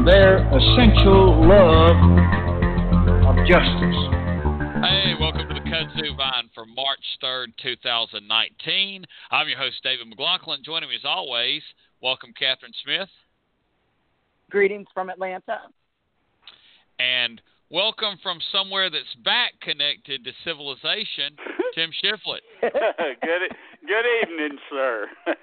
and their essential love of justice. Hey, welcome to the Kudzu Vine for March 3rd, 2019. I'm your host, David McLaughlin. Joining me as always, welcome Catherine Smith. Greetings from Atlanta. And welcome from somewhere that's back connected to civilization, Tim Shiflett. good, good evening, sir.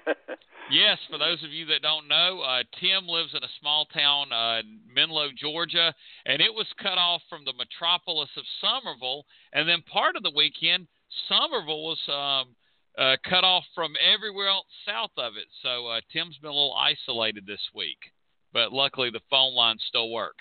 yes, for those of you that don't know, uh, Tim lives in a small town, uh, Menlo, Georgia, and it was cut off from the metropolis of Summerville. And then part of the weekend, Summerville was um, uh, cut off from everywhere else south of it. So uh, Tim's been a little isolated this week, but luckily the phone lines still work.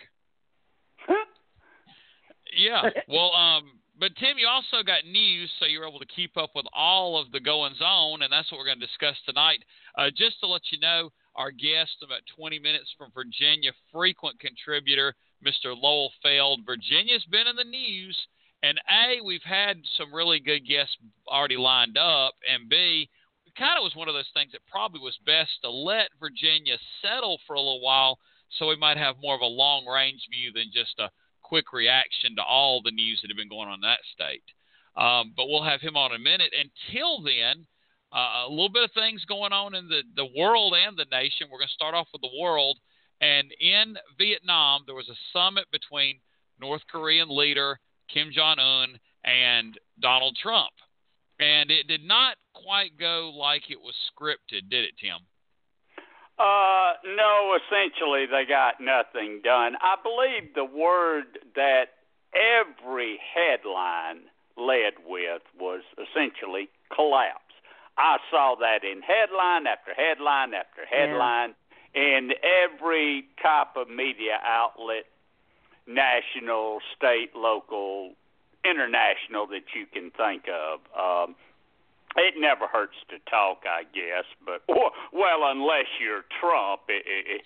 yeah. Well, um, but Tim, you also got news, so you're able to keep up with all of the goings on, and that's what we're going to discuss tonight. Uh, just to let you know, our guest about 20 minutes from Virginia, frequent contributor, Mr. Lowell Feld. Virginia's been in the news, and A, we've had some really good guests already lined up, and B, it kind of was one of those things that probably was best to let Virginia settle for a little while so we might have more of a long range view than just a quick reaction to all the news that have been going on in that state. Um, but we'll have him on in a minute. Until then, uh, a little bit of things going on in the, the world and the nation. We're going to start off with the world. And in Vietnam, there was a summit between North Korean leader Kim Jong un and Donald Trump. And it did not quite go like it was scripted, did it, Tim? Uh, no, essentially they got nothing done. I believe the word that every headline led with was essentially collapse. I saw that in headline after headline after headline yeah. in every type of media outlet, national, state, local, international that you can think of. Um, it never hurts to talk, I guess, but well, unless you're Trump, it, it,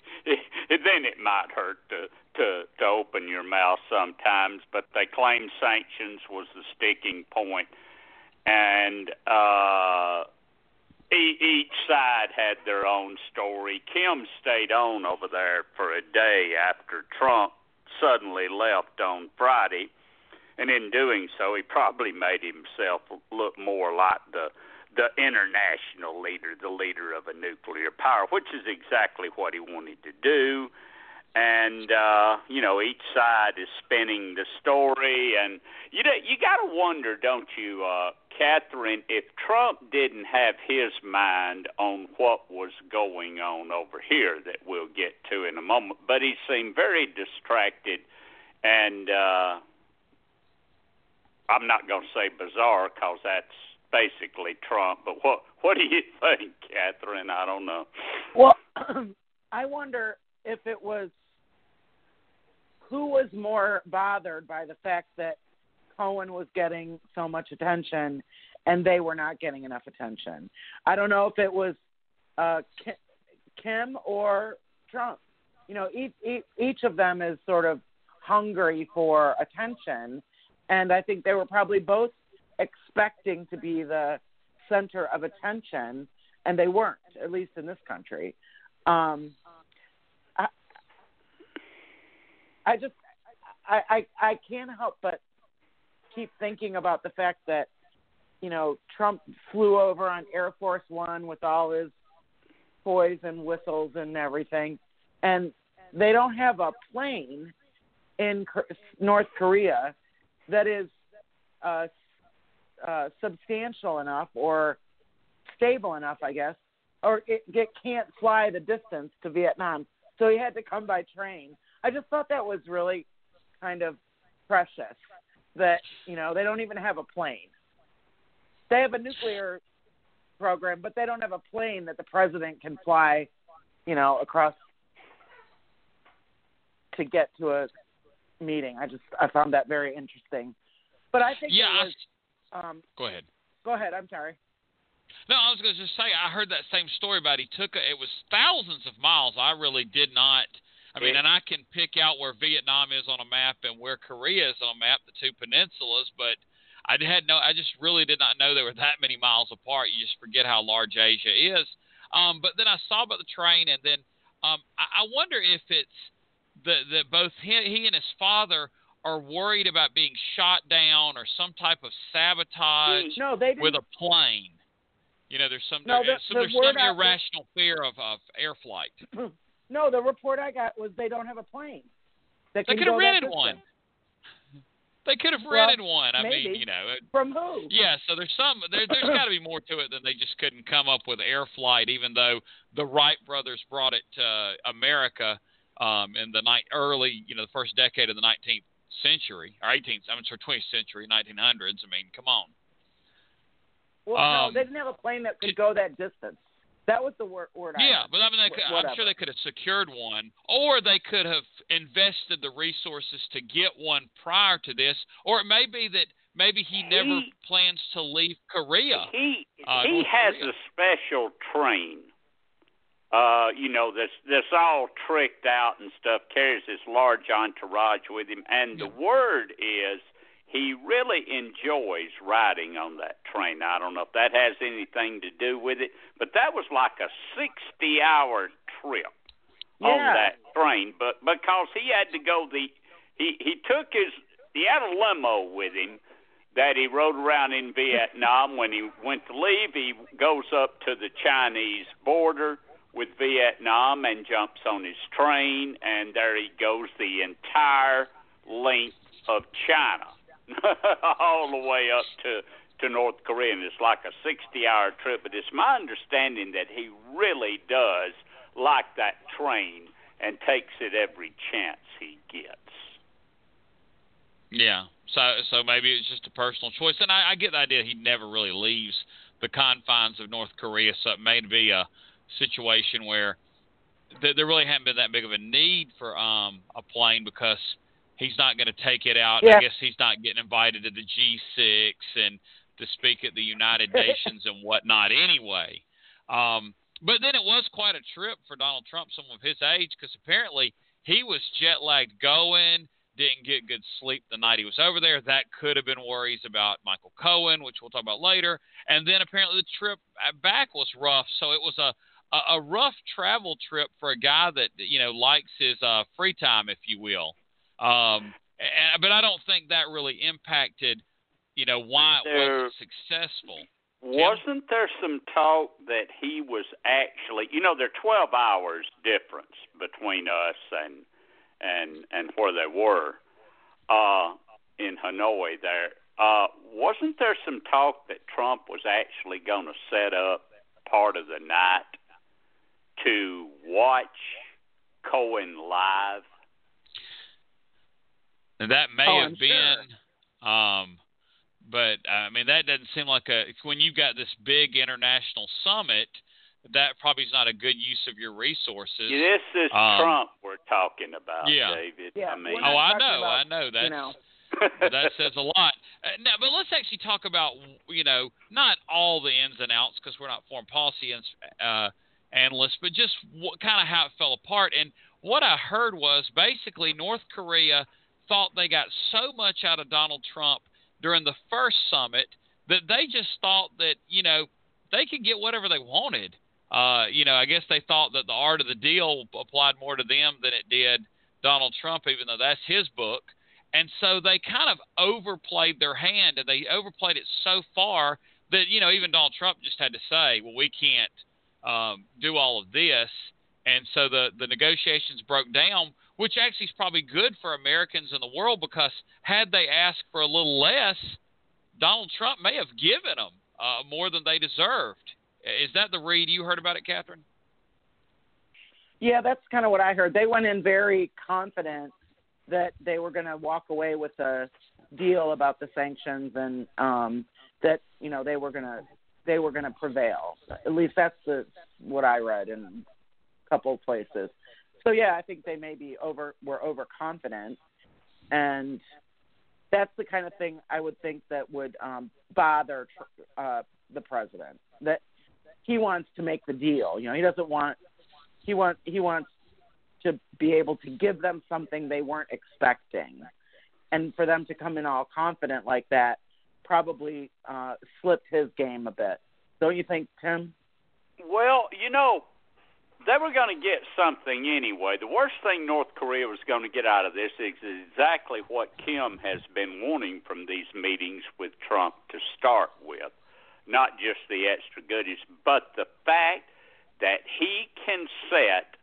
it, then it might hurt to to to open your mouth sometimes. But they claim sanctions was the sticking point, and uh, each side had their own story. Kim stayed on over there for a day after Trump suddenly left on Friday and in doing so, he probably made himself look more like the the international leader, the leader of a nuclear power, which is exactly what he wanted to do. And uh, you know, each side is spinning the story, and you know, you got to wonder, don't you, uh, Catherine, if Trump didn't have his mind on what was going on over here, that we'll get to in a moment, but he seemed very distracted and. uh I'm not going to say bizarre because that's basically Trump. But what what do you think, Catherine? I don't know. Well, I wonder if it was who was more bothered by the fact that Cohen was getting so much attention and they were not getting enough attention. I don't know if it was uh, Kim or Trump. You know, each, each of them is sort of hungry for attention and I think they were probably both expecting to be the center of attention, and they weren't, at least in this country. Um, I, I just, I, I, I can't help but keep thinking about the fact that, you know, Trump flew over on Air Force One with all his toys and whistles and everything, and they don't have a plane in North Korea that is uh, uh, substantial enough or stable enough, I guess, or it, it can't fly the distance to Vietnam. So he had to come by train. I just thought that was really kind of precious that, you know, they don't even have a plane. They have a nuclear program, but they don't have a plane that the president can fly, you know, across to get to a meeting. I just I found that very interesting. But I think Yeah, was. Um, Go ahead. go ahead. I'm sorry. No, I was going to just say I heard that same story about he took a, it was thousands of miles. I really did not. I mean, and I can pick out where Vietnam is on a map and where Korea is on a map, the two peninsulas, but I had no. I just really did not know they were that many miles apart. You just forget how large Asia is. Um, but then I saw about the train, and then um, I, I wonder if it's that that both he, he and his father are worried about being shot down or some type of sabotage hmm, No, they didn't. with a plane. You know, there's some No, the- so the there's some I- irrational fear of, of air flight. no, the report I got was they don't have a plane. That They could have rented one. They could have Well, rented one. I maybe. mean, you know, it- From who? yeah. So there's some there, there's got to be more to it than they just couldn't come up with air flight, even though the Wright brothers brought it to America um, in the night early, you know, the first decade of the 19th century or 18th, I mean, sorry, 20th century, 1900s. I mean, come on. Well, Um, no, they didn't have a plane that could go that distance. That was the word. word Yeah, heard. but I mean, could, I'm sure they could have secured one, or they could have invested the resources to get one prior to this, or it may be that maybe he never plans to leave Korea. He Uh, he has Korea. a special train. Uh, you know, that's that's all tricked out and stuff. Carries this large entourage with him, and the word is he really enjoys riding on that train. I don't know if that has anything to do with it, but that was like a sixty-hour trip on that train. But because he had to go the he he took his he had a limo with him that he rode around in Vietnam. When he went to leave, he goes up to the Chinese border with Vietnam and jumps on his train, and there he goes the entire length of China, all the way up to to North Korea. And it's like a 60-hour trip. But it's my understanding that he really does like that train and takes it every chance he gets. Yeah, so so maybe it's just a personal choice, and I, I get the idea he never really leaves the confines of North Korea, so it may be a situation where th- there really hadn't been that big of a need for um a plane because he's not going to take it out. Yeah. I guess he's not getting invited to the G6 and to speak at the United Nations and whatnot anyway. Um, but then it was quite a trip for Donald Trump, someone of his age, because apparently he was jet lagged going, didn't get good sleep the night he was over there. That could have been worries about Michael Cohen, which we'll talk about later. And then apparently the trip back was rough, so it was a a, a rough travel trip for a guy that you know likes his uh, free time, if you will. Um, and, but I don't think that really impacted, you know, why it There- wasn't successful. Wasn't there some talk that he was actually, you know, there are 12 hours difference between us and and and where they were uh, in Hanoi. There uh, wasn't there some talk that Trump was actually going to set up part of the night to watch Cohen live. And that may Oh, have I'm been, um, but I mean that doesn't seem like a when you've got this big international summit. That probably is not a good use of your resources. This is Um, Trump we're talking about, yeah. David. Yeah, I mean, Oh, I know, about, I know. That's you know, that says a lot. Uh, now, but let's actually talk about you know not all the ins and outs because we're not foreign policy ins- uh, analysts, but just what kind of how it fell apart. And what I heard was basically North Korea thought they got so much out of Donald Trump during the first summit that they just thought that you know they could get whatever they wanted. Uh, you know, I guess they thought that the art of the deal applied more to them than it did Donald Trump, even though that's his book. And so they kind of overplayed their hand, and they overplayed it so far that you know even Donald Trump just had to say, "Well, we can't um, do all of this," and so the the negotiations broke down, which actually is probably good for Americans in the world because had they asked for a little less, Donald Trump may have given them uh, more than they deserved. Is that the read you heard about it, Catherine? Yeah, that's kind of what I heard. They went in very confident that they were going to walk away with a deal about the sanctions and um that you know they were going to they were going to prevail. At least that's the what I read in a couple places. So yeah, I think they maybe over were overconfident. and that's the kind of thing I would think that would um, bother uh, the president. That he wants to make the deal. You know, he doesn't want he want he wants to be able to give them something they weren't expecting, and for them to come in all confident like that probably uh, slipped his game a bit. Don't you think, Tim? Well, you know, they were going to get something anyway. The worst thing North Korea was going to get out of this is exactly what Kim has been wanting from these meetings with Trump to start with. Not just the extra goodies, but the fact that he can set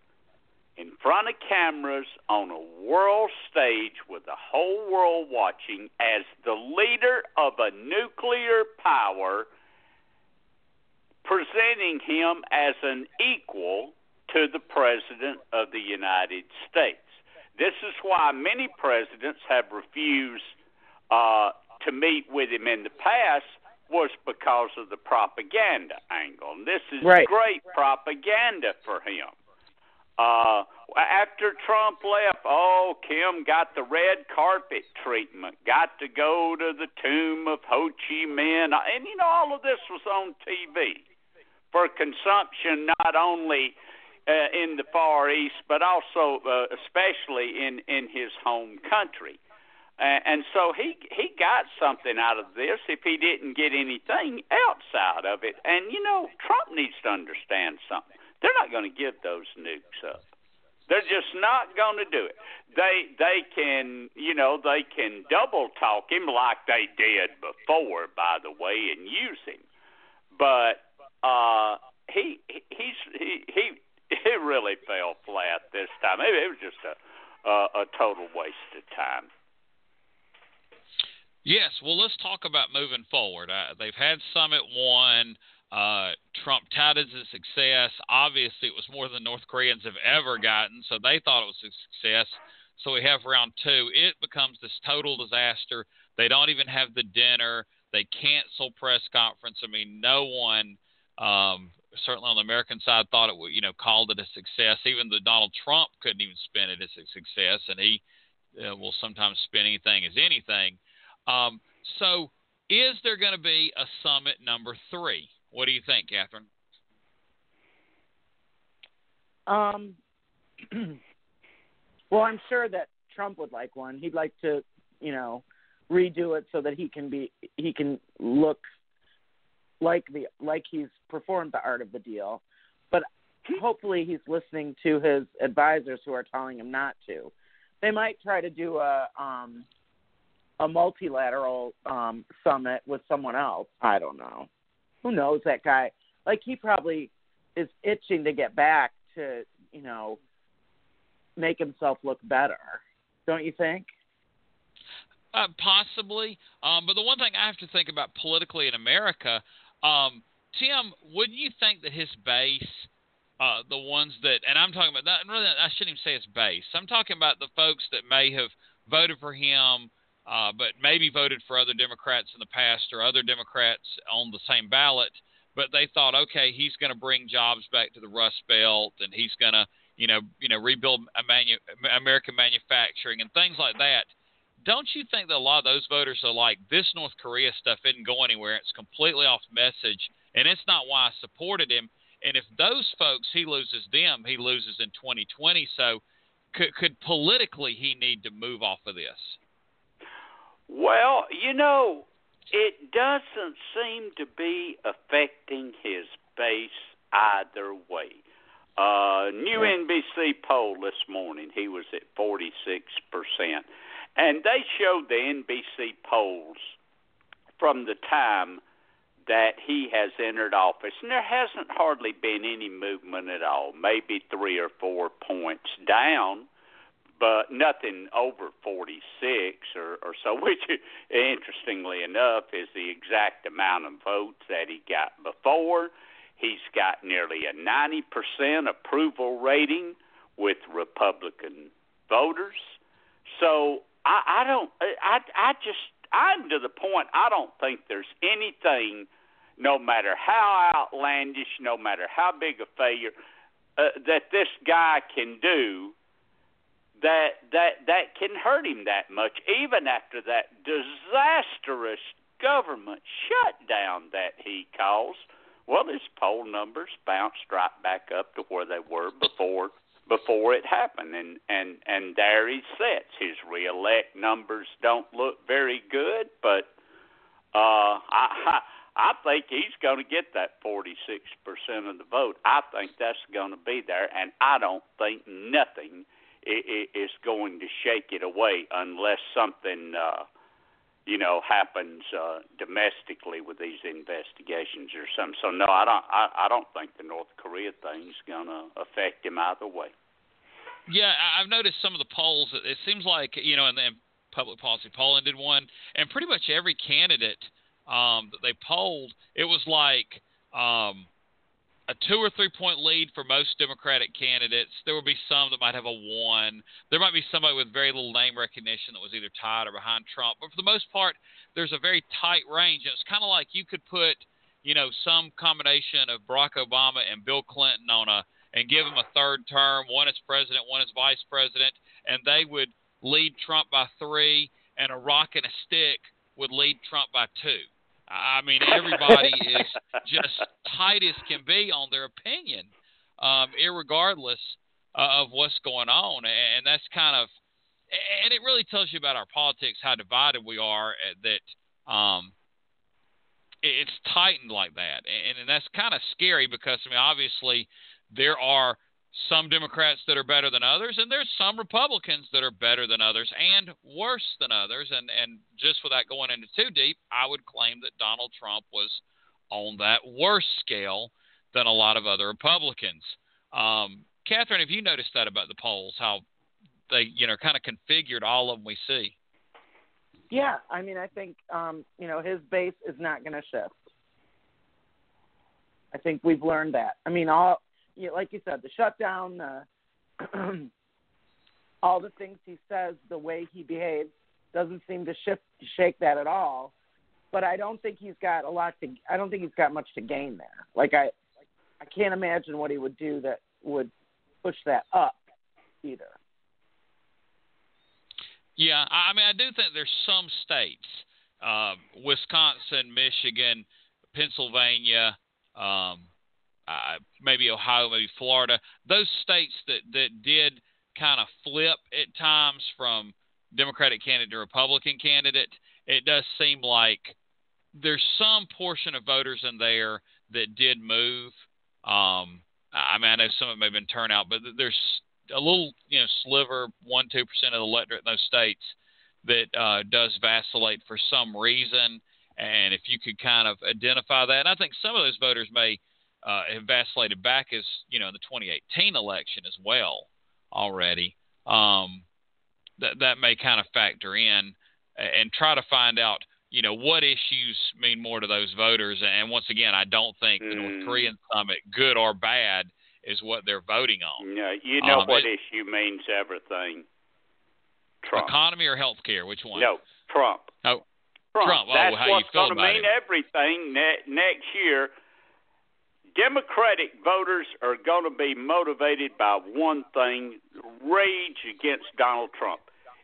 in front of cameras on a world stage with the whole world watching as the leader of a nuclear power, presenting him as an equal to the President of the United States. This is why many presidents have refused uh, to meet with him in the past was because of the propaganda angle. And this is right. great propaganda for him. Uh, after Trump left, oh, Kim got the red carpet treatment, got to go to the tomb of Ho Chi Minh. And, you know, all of this was on TV for consumption not only uh, in the Far East, but also, uh, especially in, in his home country. Uh, and so he he got something out of this if he didn't get anything outside of it. And you know, Trump needs to understand something. They're not going to give those nukes up. They're just not going to do it. They they can you know they can double talk him like they did before, by the way, and use him. But uh, he he's he he he really fell flat this time. Maybe it was just a a, a total waste of time. Yes, well, let's talk about moving forward. Uh, they've had Summit One. Uh, Trump touted as a success. Obviously, it was more than North Koreans have ever gotten, so they thought it was a success. So we have round two. It becomes this total disaster. They don't even have the dinner. They cancel press conference. I mean, no one, um, certainly on the American side, thought it would, you know, called it a success. Even the Donald Trump couldn't even spin it as a success, and he uh, will sometimes spin anything as anything. Um, so, is there going to be a summit number three? What do you think, Catherine? Um, well, I'm sure that Trump would like one. He'd like to, you know, redo it so that he can be he can look like the like he's performed the art of the deal. But hopefully he's listening to his advisors who are telling him not to. They might try to do a um a multilateral um summit with someone else. I don't know who knows that guy? Like he probably is itching to get back to, you know, make himself look better. Don't you think? Uh, possibly, um, but the one thing I have to think about politically in America, um, Tim, wouldn't you think that his base, uh, the ones that, and I'm talking about that, I shouldn't even say his base. I'm talking about the folks that may have voted for him uh, but maybe voted for other Democrats in the past or other Democrats on the same ballot. But they thought, okay, he's going to bring jobs back to the Rust Belt, and he's going to, you know, you know, rebuild manu- American manufacturing and things like that. Don't you think that a lot of those voters are like, this North Korea stuff isn't going anywhere? It's completely off message, and it's not why I supported him. And if those folks he loses them, he loses in 2020. So, could, could politically he need to move off of this? Well, you know, it doesn't seem to be affecting his base either way. Uh, new NBC poll this morning, he was at 46%. And they showed the NBC polls from the time that he has entered office, and there hasn't hardly been any movement at all, maybe three or four points down but nothing over 46 or, or so, which, interestingly enough, is the exact amount of votes that he got before. He's got nearly a 90% approval rating with Republican voters. So I, I don't, I, I just, I'm to the point. I don't think there's anything, no matter how outlandish, no matter how big a failure, uh, that this guy can do that that that can hurt him that much, even after that disastrous government shutdown that he caused. Well, his poll numbers bounced right back up to where they were before before it happened, and and and there he sits. His reelect numbers don't look very good, but uh, I. I think he's going to get that 46% of the vote. I think that's going to be there, and I don't think nothing is going to shake it away unless something, uh, you know, happens uh, domestically with these investigations or something. So no, I don't. I, I don't think the North Korea thing's going to affect him either way. Yeah, I've noticed some of the polls. It seems like you know, and then public policy polling did one, and pretty much every candidate um, that they polled, it was like um, a two or three point lead for most Democratic candidates. There would be some that might have a one. There might be somebody with very little name recognition that was either tied or behind Trump. But for the most part, there's a very tight range. And it's kind of like you could put, you know, some combination of Barack Obama and Bill Clinton on a and give them a third term, one as president, one as vice president, and they would lead Trump by three, and a rock and a stick would lead Trump by two. I mean, everybody is just tight as can be on their opinion, um, regardless uh, of what's going on, and that's kind of, and it really tells you about our politics, how divided we are. Uh, that um, it's tightened like that, and, and that's kind of scary because I mean, obviously, there are some Democrats that are better than others, and there's some Republicans that are better than others and worse than others. And and just without going into too deep, I would claim that Donald Trump was on that worse scale than a lot of other Republicans. Um, Catherine, have you noticed that about the polls? How they you know kind of configured all of them we see? Yeah, I mean, I think um, you know his base is not going to shift. I think we've learned that. I mean, all you know, like you said, the shutdown, uh, all the things he says, the way he behaves, doesn't seem to shift shake that at all. But I don't think he's got a lot to. I don't think he's got much to gain there. Like I, I can't imagine what he would do that would push that up either. Yeah, I mean, I do think there's some states, uh, Wisconsin, Michigan, Pennsylvania, um, uh, maybe Ohio, maybe Florida, those states that that did kind of flip at times from Democratic candidate to Republican candidate, it does seem like there's some portion of voters in there that did move. Um, I mean, I know some of may have been turnout, but there's a little, you know, sliver, one, two percent of the electorate in those states that uh, does vacillate for some reason. And if you could kind of identify that, I think some of those voters may uh, have vacillated back as you know the 2018 election as well already. Um, that that may kind of factor in and try to find out you know what issues mean more to those voters. And once again, I don't think mm. the North mm. Korean summit, good or bad, is what they're voting on. No, you know um, what it, issue means everything. Trump. Economy or health care? Which one? No, Trump. Oh, Trump. Trump. Oh, That's how what's you feel going to mean everything ne- next year Democratic voters are going to be motivated by one thing rage against Donald Trump.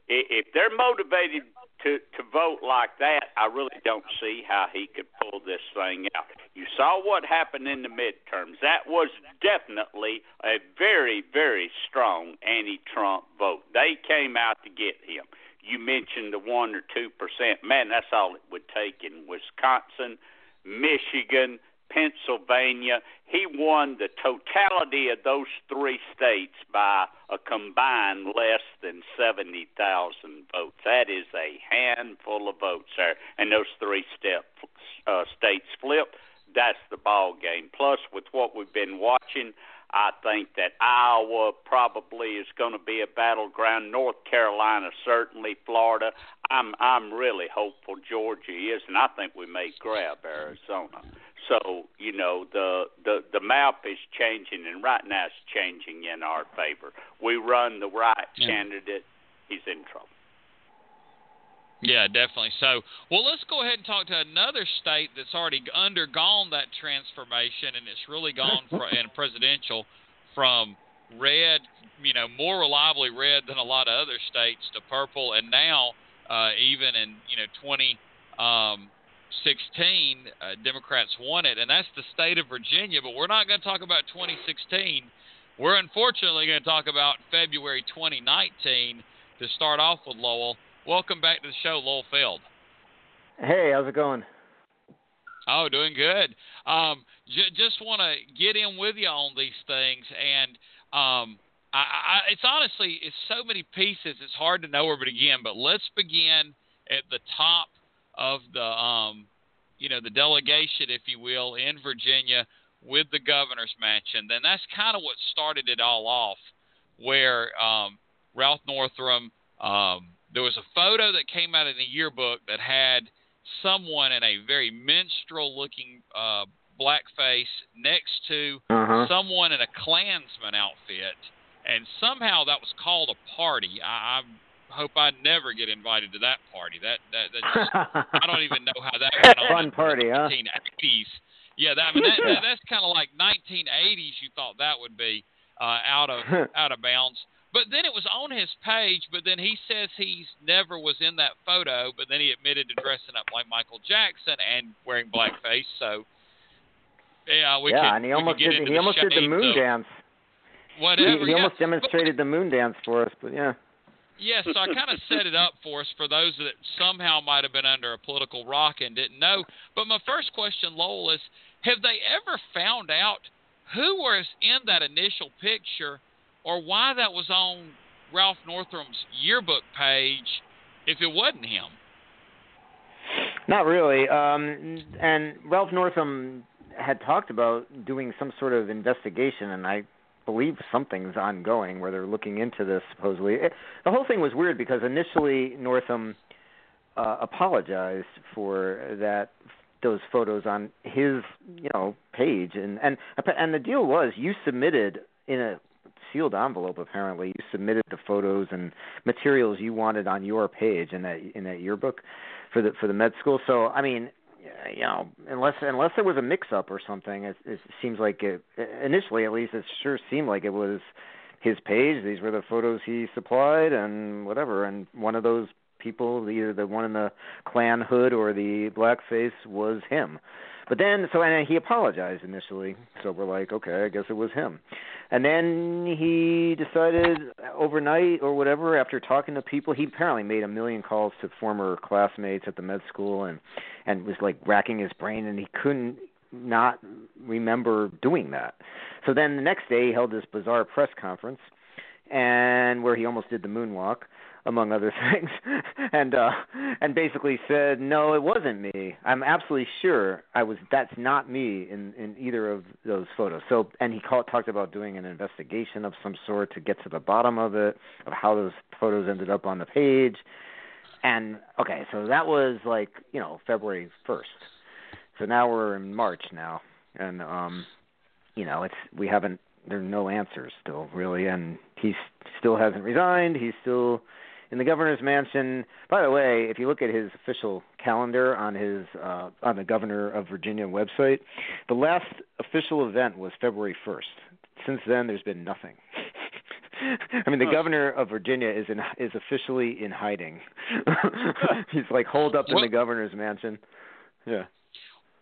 If they're motivated to, to vote like that, I really don't see how he could pull this thing out. You saw what happened in the midterms. That was definitely a very, very strong anti Trump vote. They came out to get him. You mentioned the 1% or 2%. Man, that's all it would take in Wisconsin, Michigan, Pennsylvania. He won the totality of those three states by a combined less than 70,000 votes. That is a handful of votes there. And those three step, uh, states flip. That's the ball game. Plus, with what we've been watching, I think that Iowa probably is going to be a battleground. North Carolina, certainly. Florida. I'm I'm really hopeful Georgia is, and I think we may grab Arizona. So you know the the the map is changing, and right now it's changing in our favor. We run the right yeah. candidate, he's in trouble. Yeah, definitely. So, well, let's go ahead and talk to another state that's already undergone that transformation, and it's really gone for, in presidential from red, you know, more reliably red than a lot of other states to purple, and now uh, even in you know twenty. um, uh, Democrats won it, and that's the state of Virginia. But we're not going to talk about 2016. We're unfortunately going to talk about February 2019 to start off with Lowell. Welcome back to the show, Lowell Feld. Hey, how's it going? Oh, doing good. Um, j- just want to get in with you on these things, and um, I, I, it's honestly it's so many pieces. It's hard to know where to begin. But let's begin at the top of the um, you know the delegation, if you will, in Virginia with the governor's mansion. Then that's kind of what started it all off, where um, Ralph Northam. Um, there was a photo that came out in the yearbook that had someone in a very minstrel looking uh, blackface next to uh-huh. someone in a Klansman outfit, and somehow that was called a party. I, I hope I never get invited to that party. That that, that just, I don't even know how that went on. Fun party, huh? 1980s. Yeah, that, I mean that, that that's kind of like 1980s. You thought that would be uh, out of out of bounds. But then it was on his page, but then he says he's never was in that photo, but then he admitted to dressing up like Michael Jackson and wearing blackface. So yeah, we yeah, could, and he almost did he almost did the moon of, dance. Whatever. He, he yeah. almost demonstrated but, the moon dance for us, but yeah. Yes, yeah, so I kind of set it up for us for those that somehow might have been under a political rock and didn't know. But my first question, Lowell, is have they ever found out who was in that initial picture or why that was on Ralph Northam's yearbook page if it wasn't him. Not really. Um, and Ralph Northam had talked about doing some sort of investigation, and I believe something's ongoing where they're looking into this supposedly. It, the whole thing was weird because initially Northam uh, apologized for that those photos on his you know page. And and and the deal was you submitted in a sealed envelope apparently. You submitted the photos and materials you wanted on your page in that in that yearbook for the for the med school. So i mean you know unless unless there was a mix up or something it, it seems like it initially at least it sure seemed like it was his page. These were the photos he supplied and whatever. And one of those people either the one in the Klan hood or the blackface was him but then, so and he apologized initially. So we're like, okay, I guess it was him. And then he decided overnight or whatever, after talking to people, he apparently made a million calls to former classmates at the med school and and was like racking his brain, and he couldn't not remember doing that. So then the next day, he held this bizarre press conference, and where he almost did the moonwalk among other things, and uh, and basically said, "No, it wasn't me. I'm absolutely sure I was. That's not me in in either of those photos." So, and he called, talked about doing an investigation of some sort to get to the bottom of it, of how those photos ended up on the page. And okay, so that was like you know February first. So now we're in March now, and um, you know it's we haven't there are no answers still really, and he still hasn't resigned. He's still in the governor's mansion. By the way, if you look at his official calendar on his uh, on the governor of Virginia website, the last official event was February 1st. Since then, there's been nothing. I mean, the governor of Virginia is in is officially in hiding. He's like holed up in the governor's mansion. Yeah.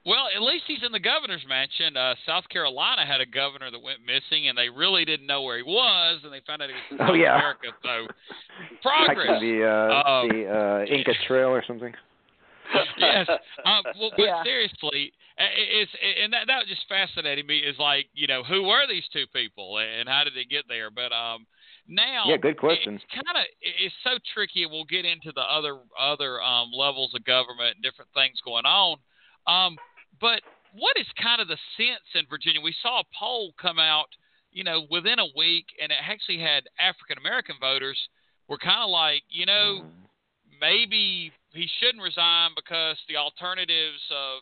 Well, at least he's in the governor's mansion. Uh, South Carolina had a governor that went missing, and they really didn't know where he was, and they found out he was in oh, yeah. America. So progress. Like the uh, um, the uh, Inca Trail or something. yes. Um, well, but yeah. seriously, it's and that that just fascinated me. Is like you know who were these two people and how did they get there? But um, now yeah, good question. It's kind of it's so tricky. We'll get into the other other um, levels of government and different things going on. Um, but what is kind of the sense in Virginia? We saw a poll come out, you know, within a week, and it actually had African American voters were kind of like, you know, maybe he shouldn't resign because the alternatives of,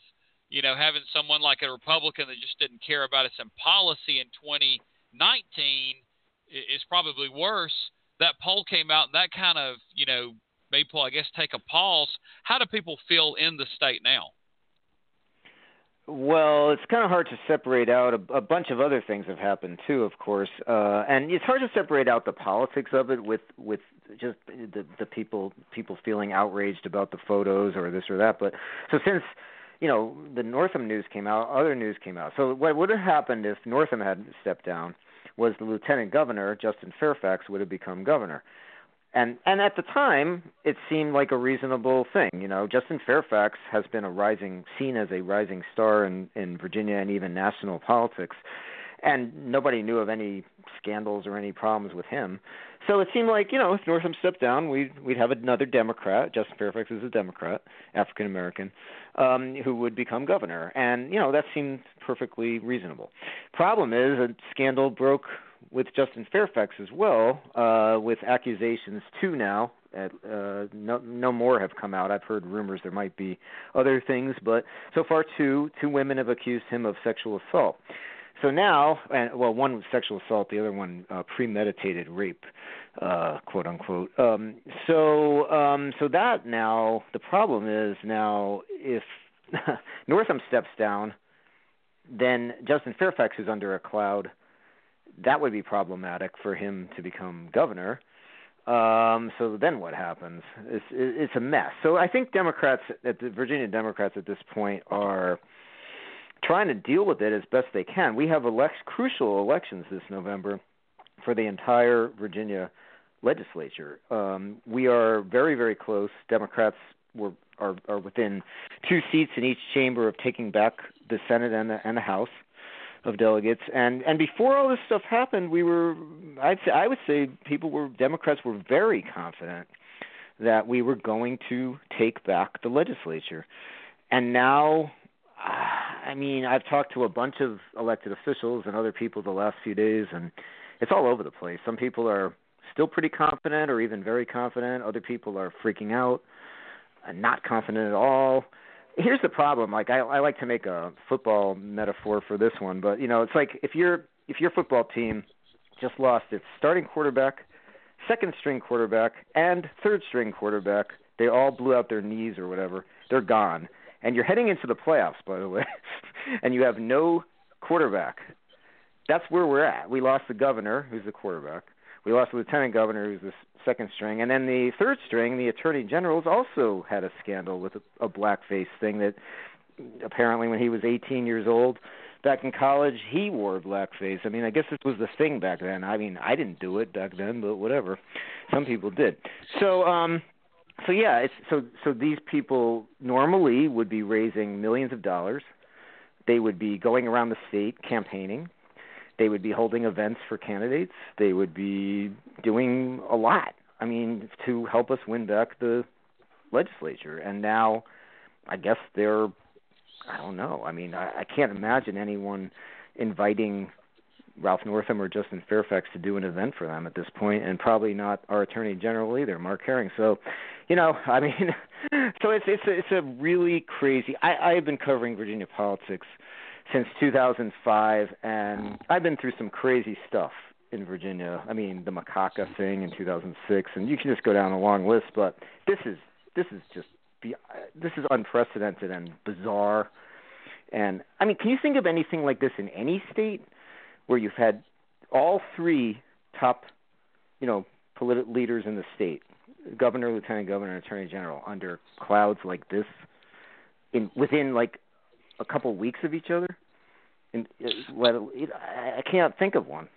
you know, having someone like a Republican that just didn't care about us in policy in 2019 is probably worse. That poll came out, and that kind of, you know, made people, I guess, take a pause. How do people feel in the state now? Well, it's kind of hard to separate out. A, a bunch of other things have happened too, of course, uh, and it's hard to separate out the politics of it with with just the the people people feeling outraged about the photos or this or that. But so since you know the Northam news came out, other news came out. So what would have happened if Northam had stepped down was the lieutenant governor Justin Fairfax would have become governor and and at the time it seemed like a reasonable thing you know. Justin fairfax has been a rising seen as a rising star in in virginia and even national politics and nobody knew of any scandals or any problems with him. So it seemed like you know if northam stepped down we'd we'd have another democrat justin fairfax is a democrat african american um who would become governor. And you know that seemed perfectly reasonable. Problem is a scandal broke with Justin Fairfax as well, uh, with accusations two now. At, uh, no, no more have come out. I've heard rumors there might be other things, but so far two two women have accused him of sexual assault. So now, and well, one was sexual assault, the other one uh, premeditated rape, uh, quote unquote. Um, so, um, so that now the problem is now if Northam steps down, then Justin Fairfax is under a cloud that would be problematic for him to become governor. Um, so then what happens? It's it's a mess. So I think Democrats at the Virginia Democrats at this point are trying to deal with it as best they can. We have elect crucial elections this November for the entire Virginia legislature. Um, we are very very close. Democrats were are are within two seats in each chamber of taking back the Senate and the, and the House of delegates. And and before all this stuff happened we were i'd say i would say people were democrats were very confident that we were going to take back the legislature. And now uh, i mean i've talked to a bunch of elected officials and other people the last few days and it's all over the place. Some people are still pretty confident or even very confident. Other people are freaking out not confident at all here's the problem. Like I, I like to make a football metaphor for this one, but you know, it's like if your if your football team just lost its starting quarterback, second string quarterback, and third string quarterback, they all blew out their knees or whatever. They're gone, and you're heading into the playoffs, by the way, and you have no quarterback. That's where we're at. We lost the governor, who's the quarterback. We lost the lieutenant governor, who's the second string, and then the third string, the attorney general's also had a scandal with a, a blackface thing that apparently when he was 18 years old back in college he wore blackface. I mean, I guess this was the thing back then. I mean, I didn't do it back then, but whatever. Some people did. So, um so yeah, it's so so these people normally would be raising millions of dollars. They would be going around the state campaigning they would be holding events for candidates. They would be doing a lot. I mean, to help us win back the legislature. And now, I guess they're. I don't know. I mean, I, I can't imagine anyone inviting Ralph Northam or Justin Fairfax to do an event for them at this point, and probably not our Attorney General either, Mark Herring. So, you know, I mean, so it's it's a, it's a really crazy. I I've been covering Virginia politics since 2005, and I've been through some crazy stuff in Virginia. I mean, the macaca thing in 2006, and you can just go down a long list. But this is this is just this is unprecedented and bizarre. And I mean, can you think of anything like this in any state where you've had all three top, you know, political leaders in the state, governor, lieutenant governor, and attorney general, under clouds like this, in within like a couple weeks of each other? And I can't think of one.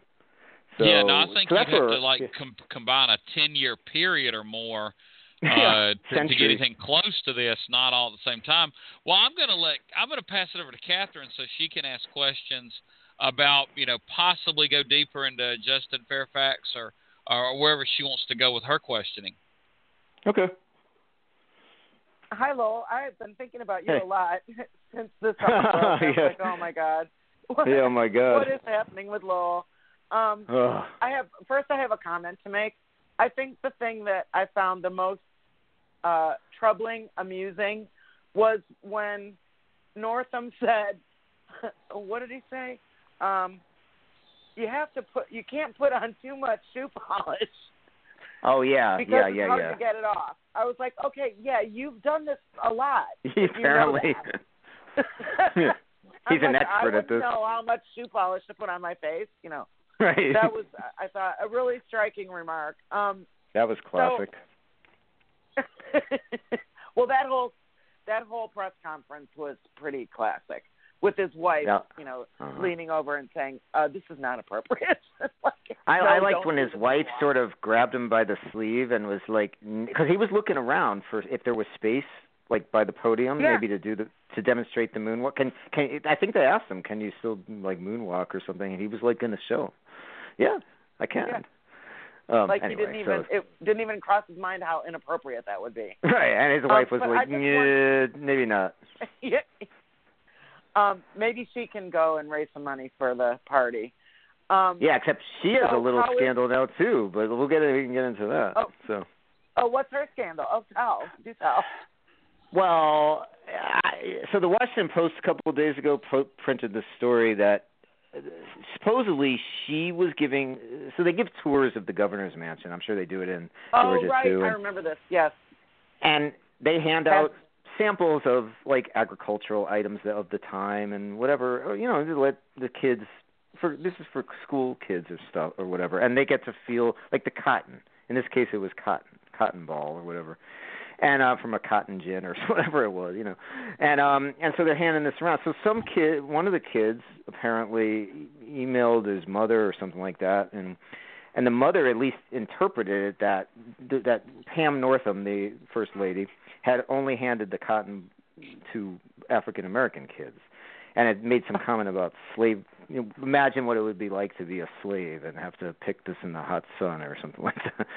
So, yeah, no, I think you'd have to like yeah. com- combine a ten-year period or more uh, Yeah, to, to get anything close to this, not all at the same time. Well, I'm going to let I'm going to pass it over to Catherine so she can ask questions about you know possibly go deeper into Justin Fairfax or or wherever she wants to go with her questioning. Okay. Hi, Lowell. I've been thinking about you Hey. a lot since this Yeah. like, oh my god. What, Yeah, oh my God. What is happening with Lowell? Um, Ugh. I have first. I have a comment to make. I think the thing that I found the most uh, troubling, amusing, was when Northam said, "What did he say? Um, you have to put. You can't put on too much shoe polish." Oh yeah, because yeah, it's yeah, hard yeah. to get it off. I was like, okay, yeah, you've done this a lot. if you know Apparently. He's an like, expert I at this. know how much shoe polish to put on my face. You know, Right. that was I thought a really striking remark. Um, that was classic. well, that whole that whole press conference was pretty classic with his wife, Yeah. you know, Uh-huh. leaning over and saying, uh, "This is not appropriate." like, I, no, I liked when his wife sort of grabbed him by the sleeve and was like, because he was looking around for if there was space, like by the podium, Yeah. maybe to do the to demonstrate the moonwalk. Can can I think they asked him, can you still like moonwalk or something? And he was like going to show. Yeah, I can. Um, like anyway, he didn't even so, it didn't even cross his mind how inappropriate that would be. right, and his Um, wife was like, yeah, maybe not. yeah. Um, maybe she can go and raise some money for the party. Um, Yeah, except she has a little how is- scandal now too, but we'll get it we can get into that. Oh. So. Oh, what's her scandal? Oh, tell. Do tell. Well, I, so the Washington Post a couple of days ago pro- printed this story that uh, supposedly she was giving. So they give tours of the governor's mansion. I'm sure they do it in Oh, Georgia right. too. I And, remember this. Yes. and they hand out samples of like agricultural items of the time and whatever. You know, to let the kids. For this is for school kids or stuff or whatever, and they get to feel like the cotton. In this case, it was cotton, cotton ball or whatever and uh from a cotton gin or whatever it was, you know. And um and so they're handing this around. So some kid one of the kids apparently emailed his mother or something like that and and the mother at least interpreted it that that Pam Northam, the first lady, had only handed the cotton to African American kids. And it made some comment about slave you know, imagine what it would be like to be a slave and have to pick this in the hot sun or something like that.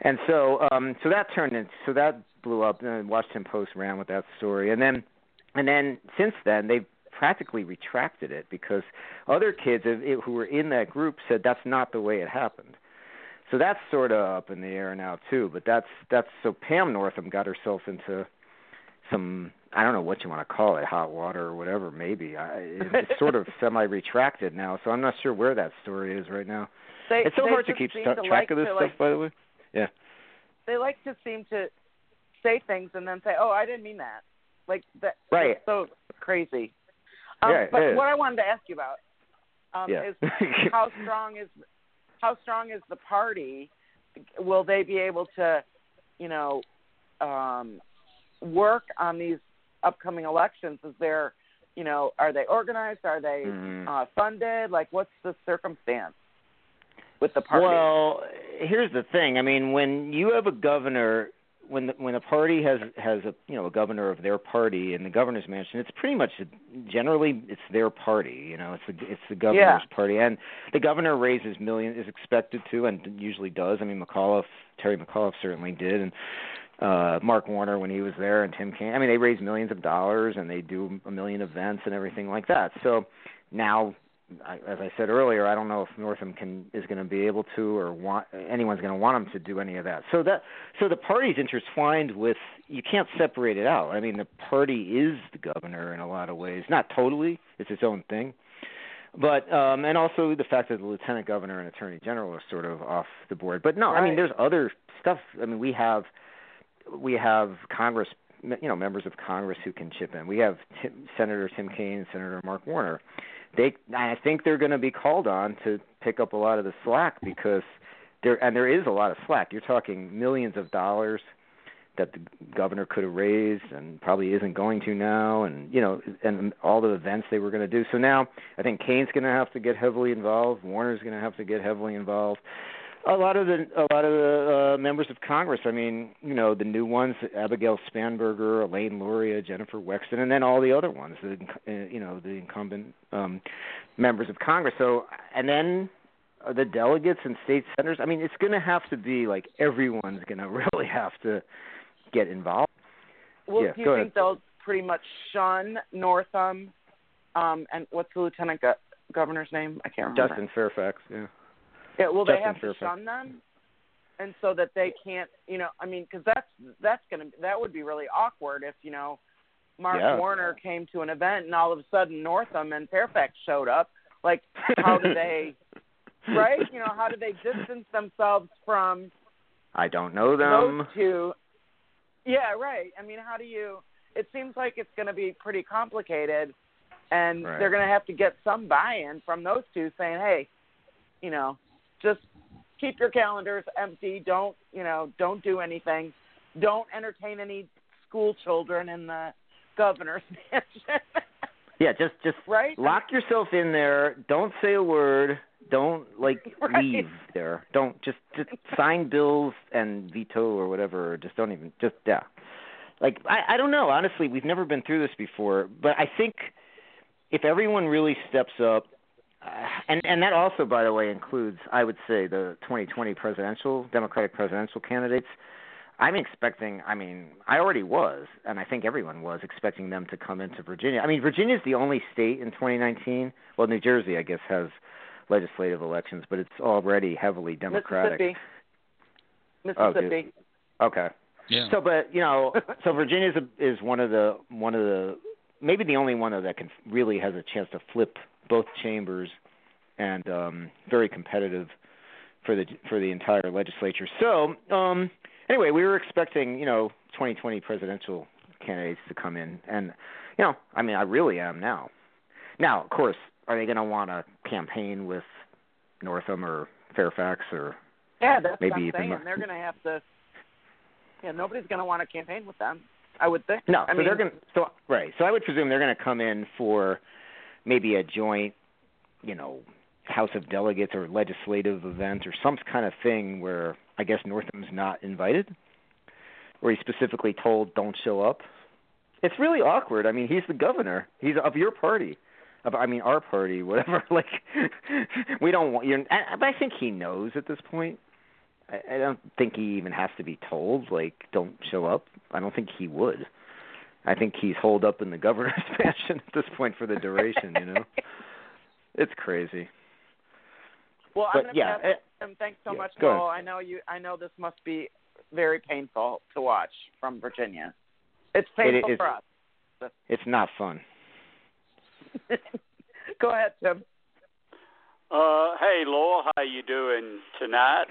And so, um, so that turned into so that blew up. And Washington Post ran with that story, and then, and then since then they've practically retracted it because other kids who were in that group said that's not the way it happened. So that's sort of up in the air now too. But that's that's so Pam Northam got herself into some I don't know what you want to call it, hot water or whatever. Maybe I, it's sort of semi-retracted now, so I'm not sure where that story is right now. They, It's so hard to keep st- to track like of this stuff, like, by the way. Yeah. They like to seem to say things and then say, "Oh, I didn't mean that." Like that. Right. that's So crazy. Um, Yeah, but is. what I wanted to ask you about um, Yeah. is how strong is how strong is the party? Will they be able to, you know, um, work on these upcoming elections? Is there, you know, are they organized? Are they Mhm. uh, funded? Like, what's the circumstance with the party? Well, here's the thing. I mean, when you have a governor, when the, when a party has has a you know a governor of their party in the governor's mansion, it's pretty much generally it's their party. You know, it's the it's the governor's party, and the governor raises millions is expected to and usually does. I mean, McAuliffe, Terry McAuliffe certainly did, and uh Mark Warner when he was there and Tim Kaine. I mean, they raise millions of dollars and they do a million events and everything like that. So now I, as I said earlier, I don't know if Northam can is going to be able to or want anyone's going to want him to do any of that. So that so the party's intertwined with you can't separate it out. I mean, the party is the governor in a lot of ways, not totally. It's its own thing. But um and also the fact that the lieutenant governor and attorney general are sort of off the board. But no, I mean there's other stuff. I mean we have we have Congress you know members of Congress who can chip in. We have Tim, Senator Tim Kaine and Senator Mark Warner they I think they're going to be called on to pick up a lot of the slack because there and there is a lot of slack. You're talking millions of dollars that the governor could have raised and probably isn't going to now and you know and all the events they were going to do. So now I think Kaine's going to have to get heavily involved, Warner's going to have to get heavily involved. A lot of the a lot of the uh, members of Congress. I mean, you know, the new ones: Abigail Spanberger, Elaine Luria, Jennifer Wexton, and then all the other ones. The uh, you know the incumbent um, members of Congress. So, and then the delegates and state senators. I mean, it's going to have to be like everyone's going to really have to get involved. Well, Yeah, do you think ahead. they'll pretty much shun Northam? Um, and what's the lieutenant go- governor's name? I can't remember. Justin Fairfax. Yeah. Yeah, will they have to shun them? And so that they can't, you know, I mean, because that's that's gonna that would be really awkward if you know, Mark Yeah. Warner came to an event and all of a sudden Northam and Fairfax showed up. Like, how do they, right? You know, how do they distance themselves from I don't know them. those two? Yeah, right. I mean, how do you? It seems like it's going to be pretty complicated, and Right. they're going to have to get some buy-in from those two, saying, "Hey, you know, just keep your calendars empty. Don't you know? Don't do anything. Don't entertain any school children in the governor's mansion." Yeah, just just Right? lock yourself in there. Don't say a word. Don't like Right. leave there. Don't just just sign bills and veto or whatever. Or just don't even just yeah. Like I I don't know. Honestly, we've never been through this before, but I think if everyone really steps up, Uh, and and that also, by the way, includes I would say the 2020 presidential Democratic presidential candidates. I'm expecting. I mean, I already was, and I think everyone was expecting them to come into Virginia. I mean, Virginia is the only state in 2019. Well, New Jersey, I guess, has legislative elections, but it's already heavily Democratic. Mississippi. Oh. Mississippi. Okay. Yeah. So, but you know, so Virginia a, is one of the one of the maybe the only one though that can really has a chance to flip both chambers, and um, very competitive for the for the entire legislature. So, um, anyway, we were expecting you know 2020 presidential candidates to come in, and you know, I mean, I really am now. Now, of course, are they going to want to campaign with Northam or Fairfax or Yeah, that's Maybe what I'm even saying. more. They're going to have to. Yeah, nobody's going to want to campaign with them. I would think. No, I so mean, they're going so right. So I would presume they're going to come in for maybe a joint, you know, House of Delegates or legislative event or some kind of thing where I guess Northam's not invited, or he's specifically told don't show up. It's really awkward. I mean, he's the governor. He's of your party. Of, I mean, our party, whatever. Like, we don't want you. But I think he knows at this point. I, I don't think he even has to be told, like, don't show up. I don't think he would. I think he's holed up in the governor's mansion at this point for the duration, you know? It's crazy. Well, But, I'm going to yeah, pass it- and thanks so yeah, much, go ahead. Lowell. I know you. I know this must be very painful to watch from Virginia. It's painful is. for us. It's not fun. Go ahead, Tim. Uh, hey, Laura, how you doing tonight?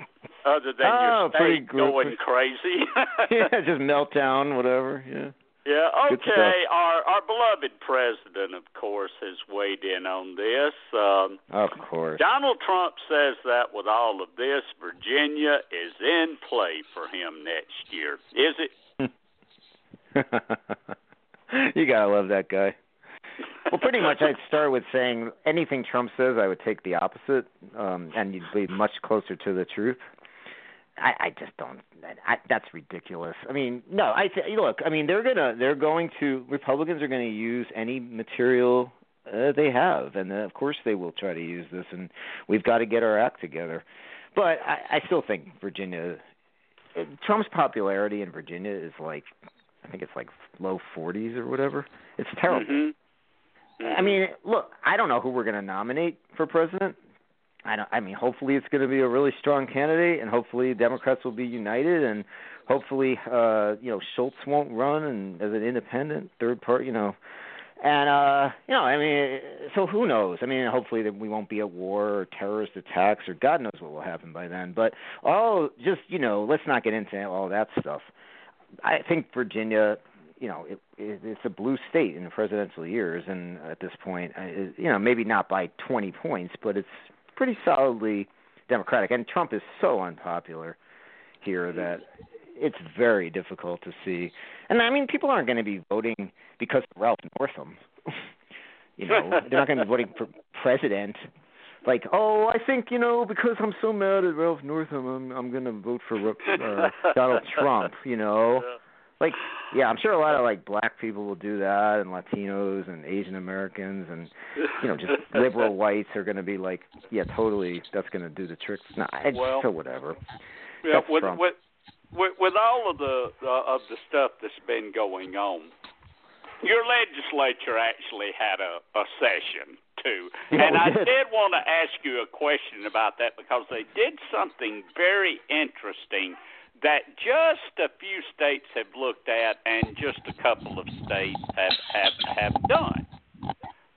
Other than Oh, your pretty state good. going crazy. yeah, just meltdown, whatever. Yeah. Yeah, okay. Our our beloved president, of course, has weighed in on this. Um, Of course. Donald Trump says that with all of this, Virginia is in play for him next year. Is it? you gotta love that guy. Well, pretty much, I'd start with saying anything Trump says, I would take the opposite, um, and you'd be much closer to the truth. I, I just don't. I, that's ridiculous. I mean, no. I th- look. I mean, they're gonna. They're going to. Republicans are going to use any material uh, they have, and uh, of course they will try to use this. And we've got to get our act together. But I, I still think Virginia. Trump's popularity in Virginia is like, I think it's like low 40s or whatever. It's terrible. Mhm. I mean, look, I don't know who we're going to nominate for president. I don't. I mean, hopefully it's going to be a really strong candidate, and hopefully Democrats will be united, and hopefully, uh, you know, Schultz won't run and as an independent third party, you know. And uh, you know, I mean, so who knows? I mean, hopefully that we won't be at war or terrorist attacks or God knows what will happen by then. But all just you know, let's not get into all that stuff. I think Virginia, you know, it, it, it's a blue state in the presidential years, and at this point, uh, it, you know, maybe not by 20 points, but it's pretty solidly Democratic. And Trump is so unpopular here that it's very difficult to see. And I mean, people aren't going to be voting because of Ralph Northam. you know, they're not going to be voting for president. Like, oh, I think you know because I'm so mad at Ralph Northam, I'm I'm going to vote for uh, Donald Trump. You know, like yeah, I'm sure a lot of like black people will do that, and Latinos and Asian Americans, and you know, just liberal whites are going to be like, yeah, totally, that's going to do the trick. No, it's Well, so whatever. Yeah, That's with, Trump. with with with all of the uh, of the stuff that's been going on, your legislature actually had a, a session too, and I did want to ask you a question about that because they did something very interesting that just a few states have looked at and just a couple of states have have have done.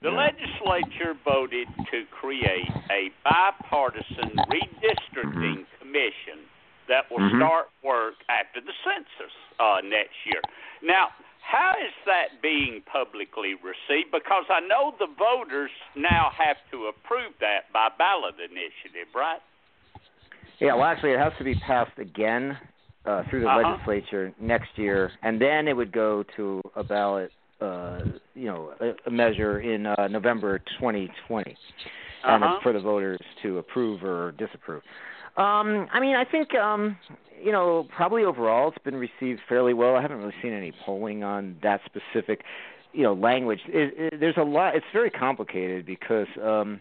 The Yeah. legislature voted to create a bipartisan redistricting commission that will Mhm. start work after the census uh, next year. Now, how is that being publicly received? Because I know the voters now have to approve that by ballot initiative, right? Yeah, well, actually, it has to be passed again uh, through the Uh-huh. legislature next year, and then it would go to a ballot, uh, you know, a, a measure in uh, November 2020, Uh-huh. it's for the voters to approve or disapprove. Um, I mean, I think um, you know, probably overall it's been received fairly well. I haven't really seen any polling on that specific, you know, language. It, it, there's a lot. It's very complicated because. Um,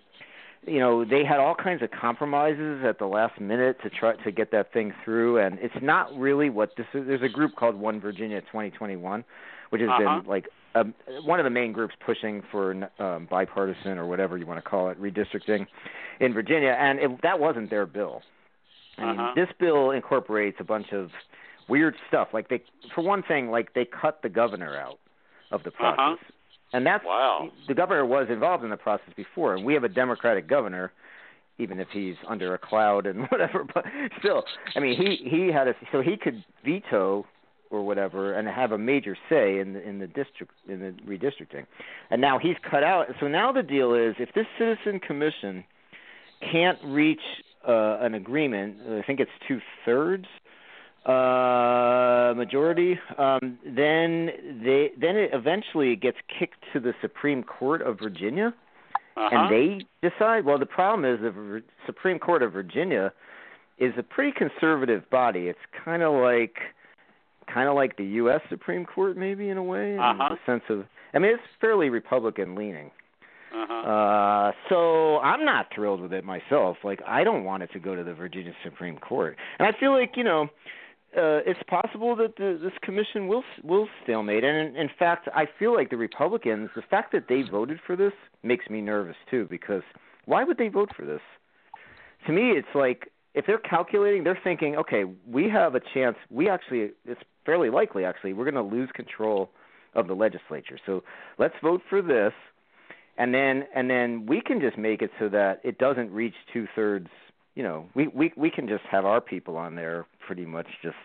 you know they had all kinds of compromises at the last minute to try to get that thing through and it's not really what this is there's a group called one virginia 2021 which has Uh-huh. been like um, one of the main groups pushing for um, bipartisan or whatever you want to call it redistricting in virginia and it, that wasn't their bill I mean, Uh-huh. this bill incorporates a bunch of weird stuff like they for one thing like they cut the governor out of the process Uh-huh. And that's Wow. the governor was involved in the process before, and we have a Democratic governor, even if he's under a cloud and whatever. But still, I mean, he he had a so he could veto or whatever and have a major say in the in the district in the redistricting, and now he's cut out. So now the deal is, if this citizen commission can't reach uh, an agreement, I think it's two thirds uh majority um then they then it eventually gets kicked to the supreme court of virginia Uh-huh. and they decide well the problem is the supreme court of virginia is a pretty conservative body it's kind of like kind of like the us supreme court maybe in a way in Uh-huh. the sense of i mean it's fairly republican leaning uh-huh. uh, so I'm not thrilled with it myself. Like I don't want it to go to the Virginia Supreme Court, and I feel like you know. Uh, it's possible that the, this commission will will stalemate, and in, in fact, I feel like the Republicans, the fact that they voted for this makes me nervous too. Because why would they vote for this? To me, it's like if they're calculating, they're thinking, okay, we have a chance. We actually, it's fairly likely actually, we're going to lose control of the legislature. So let's vote for this, and then and then we can just make it so that it doesn't reach two thirds. You know, we we we can just have our people on there pretty much just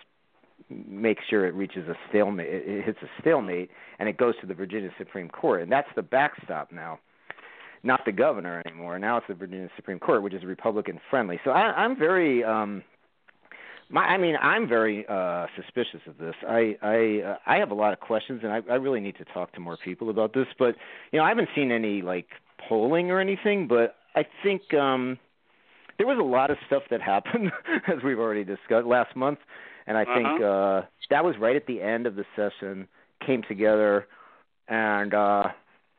make sure it reaches a stalemate. It, it hits a stalemate, and it goes to the Virginia Supreme Court, and that's the backstop now. Not the governor anymore. Now it's the Virginia Supreme Court, which is Republican friendly. So I, I'm very um, my, I mean, I'm very uh, suspicious of this. I I uh, I have a lot of questions, and I, I really need to talk to more people about this. But you know, I haven't seen any like polling or anything. But I think um, there was a lot of stuff that happened, as we've already discussed last month, and I think uh, that was right at the end of the session. Came together, and uh,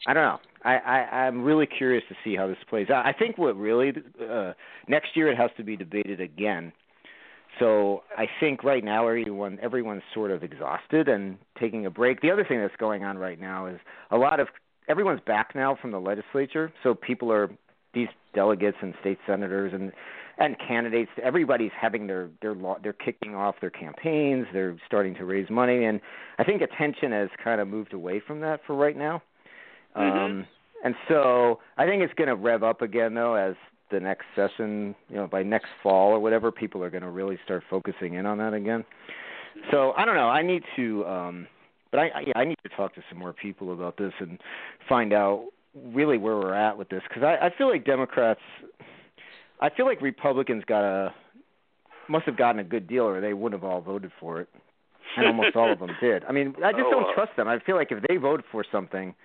I don't know. I, I I'm really curious to see how this plays out. I think what really uh, next year it has to be debated again. So I think right now everyone everyone's sort of exhausted and taking a break. The other thing that's going on right now is a lot of everyone's back now from the legislature, so people are these delegates and state senators and and candidates. Everybody's having their their law, they're kicking off their campaigns. They're starting to raise money, and I think attention has kind of moved away from that for right now. Um, and so I think it's going to rev up again though as the next session, you know, by next fall or whatever, people are going to really start focusing in on that again. So I don't know. I need to, um, but I, I, yeah, I need to talk to some more people about this and find out really where we're at with this because I, I feel like Democrats, I feel like Republicans got a must have gotten a good deal or they wouldn't have all voted for it, and almost all of them did. I mean, I just Oh, don't uh, trust them. I feel like if they vote for something,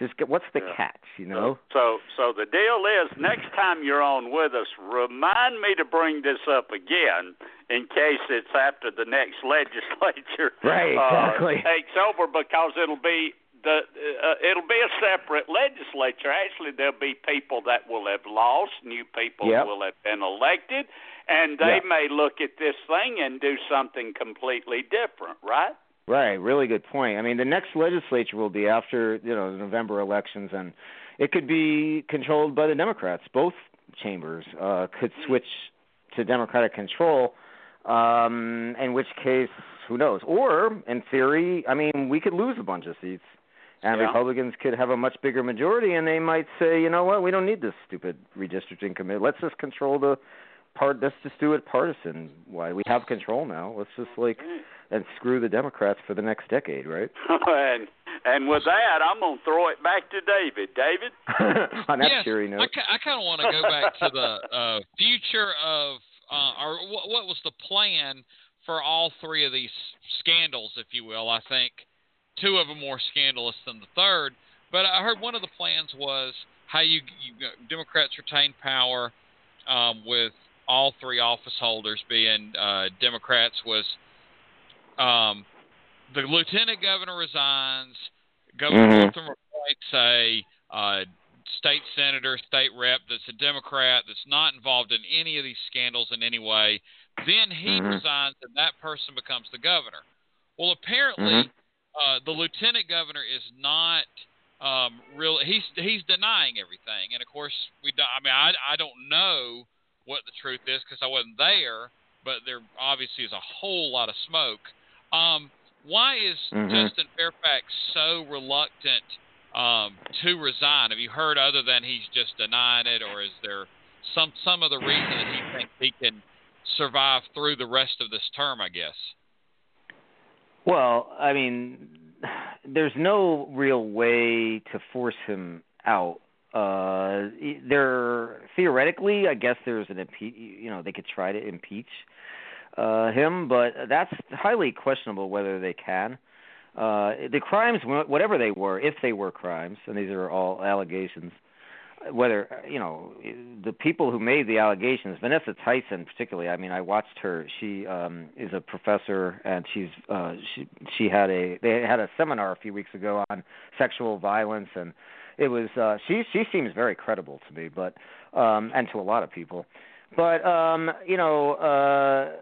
just get, what's the Yeah. catch, you know? So, so the deal is, next time you're on with us, remind me to bring this up again in case it's after the next legislature Right, uh, takes over, because it'll be the uh, it'll be a separate legislature. Actually, there'll be people that will have lost, new people Yep. will have been elected, and they Yeah. may look at this thing and do something completely different, right? Right, really good point. I mean, the next legislature will be after you know the November elections, and it could be controlled by the Democrats. Both chambers uh, could switch to Democratic control, um, in which case, who knows? Or, in theory, I mean, we could lose a bunch of seats, and Yeah. Republicans could have a much bigger majority, and they might say, you know what, we don't need this stupid redistricting committee. Let's just control the part. Let's just do it partisan. Why we have control now? Let's just like and screw the Democrats for the next decade, right? and and with that, I'm gonna throw it back to David. David. On that yes, cheery note. I, I kind of want to go back to the uh, future of, uh, or what, what was the plan for all three of these scandals, if you will. I think two of them more scandalous than the third. But I heard one of the plans was how you, you Democrats retain power um, with all three office holders being uh, Democrats was um, the lieutenant governor resigns, Governor Mhm. Northam appoints a uh, state senator, state rep that's a Democrat that's not involved in any of these scandals in any way. Then he Mhm. resigns, and that person becomes the governor. Well, apparently, Mhm. Uh, the lieutenant governor is not um, really. He's he's denying everything, and of course, we. I mean, I I don't know what the truth is because I wasn't there, but there obviously is a whole lot of smoke. Um, why is Mhm. Justin Fairfax so reluctant um, to resign? Have you heard other than he's just denying it, or is there some some other reason that he thinks he can survive through the rest of this term? I guess. Well, I mean, there's no real way to force him out. Uh, there theoretically, I guess there's an impe- you know they could try to impeach uh, him, but that's highly questionable whether they can. Uh, the crimes, whatever they were, if they were crimes, and these are all allegations, whether you know the people who made the allegations vanessa tyson particularly i mean i watched her. She um is a professor and she's uh she she had a they had a seminar a few weeks ago on sexual violence and it was uh she she seems very credible to me but um and to a lot of people. But um you know uh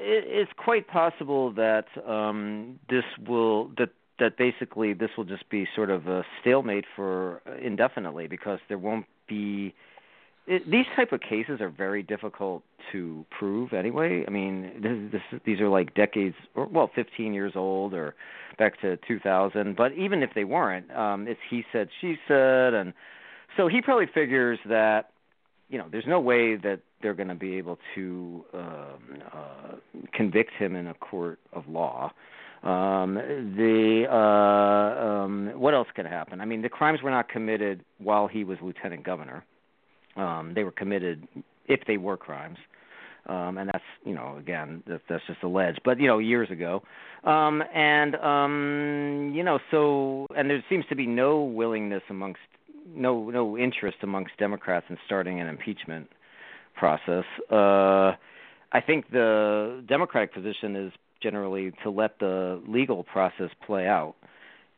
it, it's quite possible that um this will that that basically this will just be sort of a stalemate for indefinitely because there won't be these type of cases are very difficult to prove anyway. I mean, this, this, these are like decades, or well, 15 years old, or back to 2000. But even if they weren't, um, it's he said, she said, and so he probably figures that you know there's no way that they're going to be able to um, uh, convict him in a court of law. Um, the uh, um, what else could happen? I mean, the crimes were not committed while he was lieutenant governor. Um, they were committed if they were crimes, um, and that's you know again that, that's just alleged, but you know years ago, um, and um, you know so and there seems to be no willingness amongst no no interest amongst Democrats in starting an impeachment process. Uh, I think the Democratic position is generally to let the legal process play out.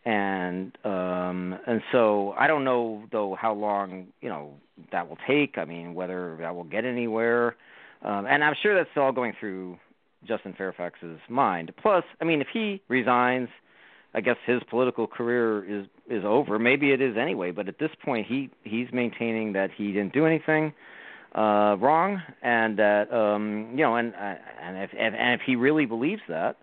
And um and so i don't know though how long you know that will take. I mean whether that will get anywhere. Um and i'm sure that's all going through justin fairfax's mind. Plus i mean if he resigns i guess his political career is is over. Maybe it is anyway. But at this point he he's maintaining that he didn't do anything uh wrong and that um you know and uh, and if and if he really believes that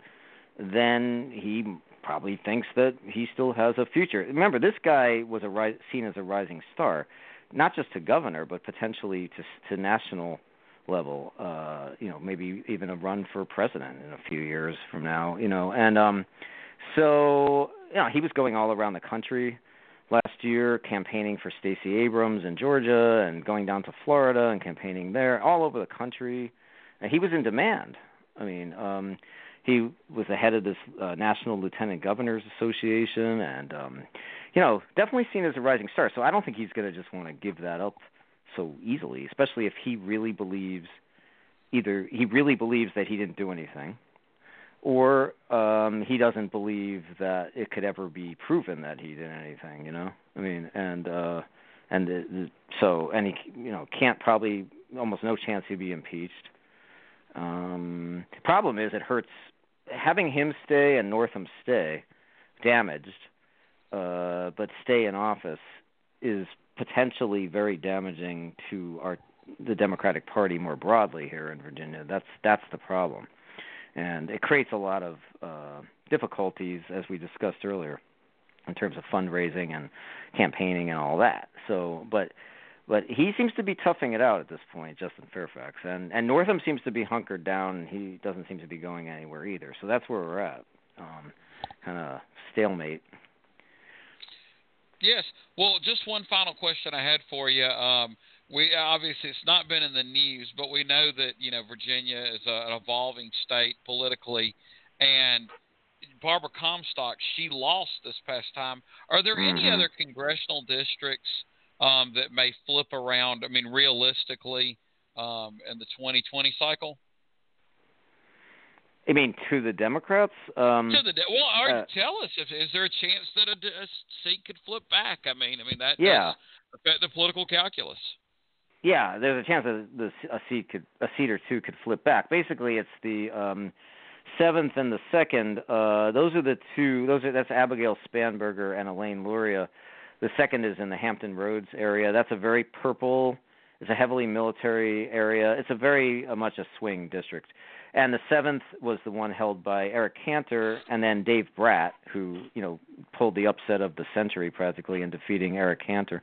then he probably thinks that he still has a future. Remember this guy was a ri- seen as a rising star not just to governor but potentially to to national level uh you know maybe even a run for president in a few years from now you know and um so you know he was going all around the country last year campaigning for Stacey Abrams in Georgia and going down to Florida and campaigning there all over the country. And he was in demand. I mean um he was the head of this uh, National Lieutenant Governors Association and um you know definitely seen as a rising star. So i don't think he's going to just want to give that up so easily especially if he really believes either he really believes that he didn't do anything or um he doesn't believe that it could ever be proven that he did anything you know? I mean and uh and the, so and he you know can't probably almost no chance he'd be impeached. Um problem is it hurts having him stay and northam stay damaged uh but stay in office is potentially very damaging to our the democratic party more broadly here in virginia. That's that's the problem and it creates a lot of uh, difficulties, as we discussed earlier, in terms of fundraising and campaigning and all that. So, but but he seems to be toughing it out at this point, Justin Fairfax, and and Northam seems to be hunkered down. and He doesn't seem to be going anywhere either. So that's where we're at, um, kind of stalemate. Yes. Well, just one final question I had for you. Um, we obviously it's not been in the news, but we know that you know Virginia is a, an evolving state politically, and Barbara Comstock she lost this past time. Are there mm-hmm. any other congressional districts um, that may flip around? I mean, realistically, um, in the 2020 cycle. I mean, to the Democrats? Um, to the de- well, or uh, tell us if is there a chance that a, a seat could flip back? I mean, I mean that yeah. does affect the political calculus. Yeah, there's a chance that the, a seat could a seat or two could flip back. Basically, it's the um, seventh and the second. Uh, those are the two. Those are that's Abigail Spanberger and Elaine Luria. The second is in the Hampton Roads area. That's a very purple. It's a heavily military area. It's a very uh, much a swing district. And the seventh was the one held by Eric Cantor and then Dave Brat, who you know pulled the upset of the century practically in defeating Eric Cantor.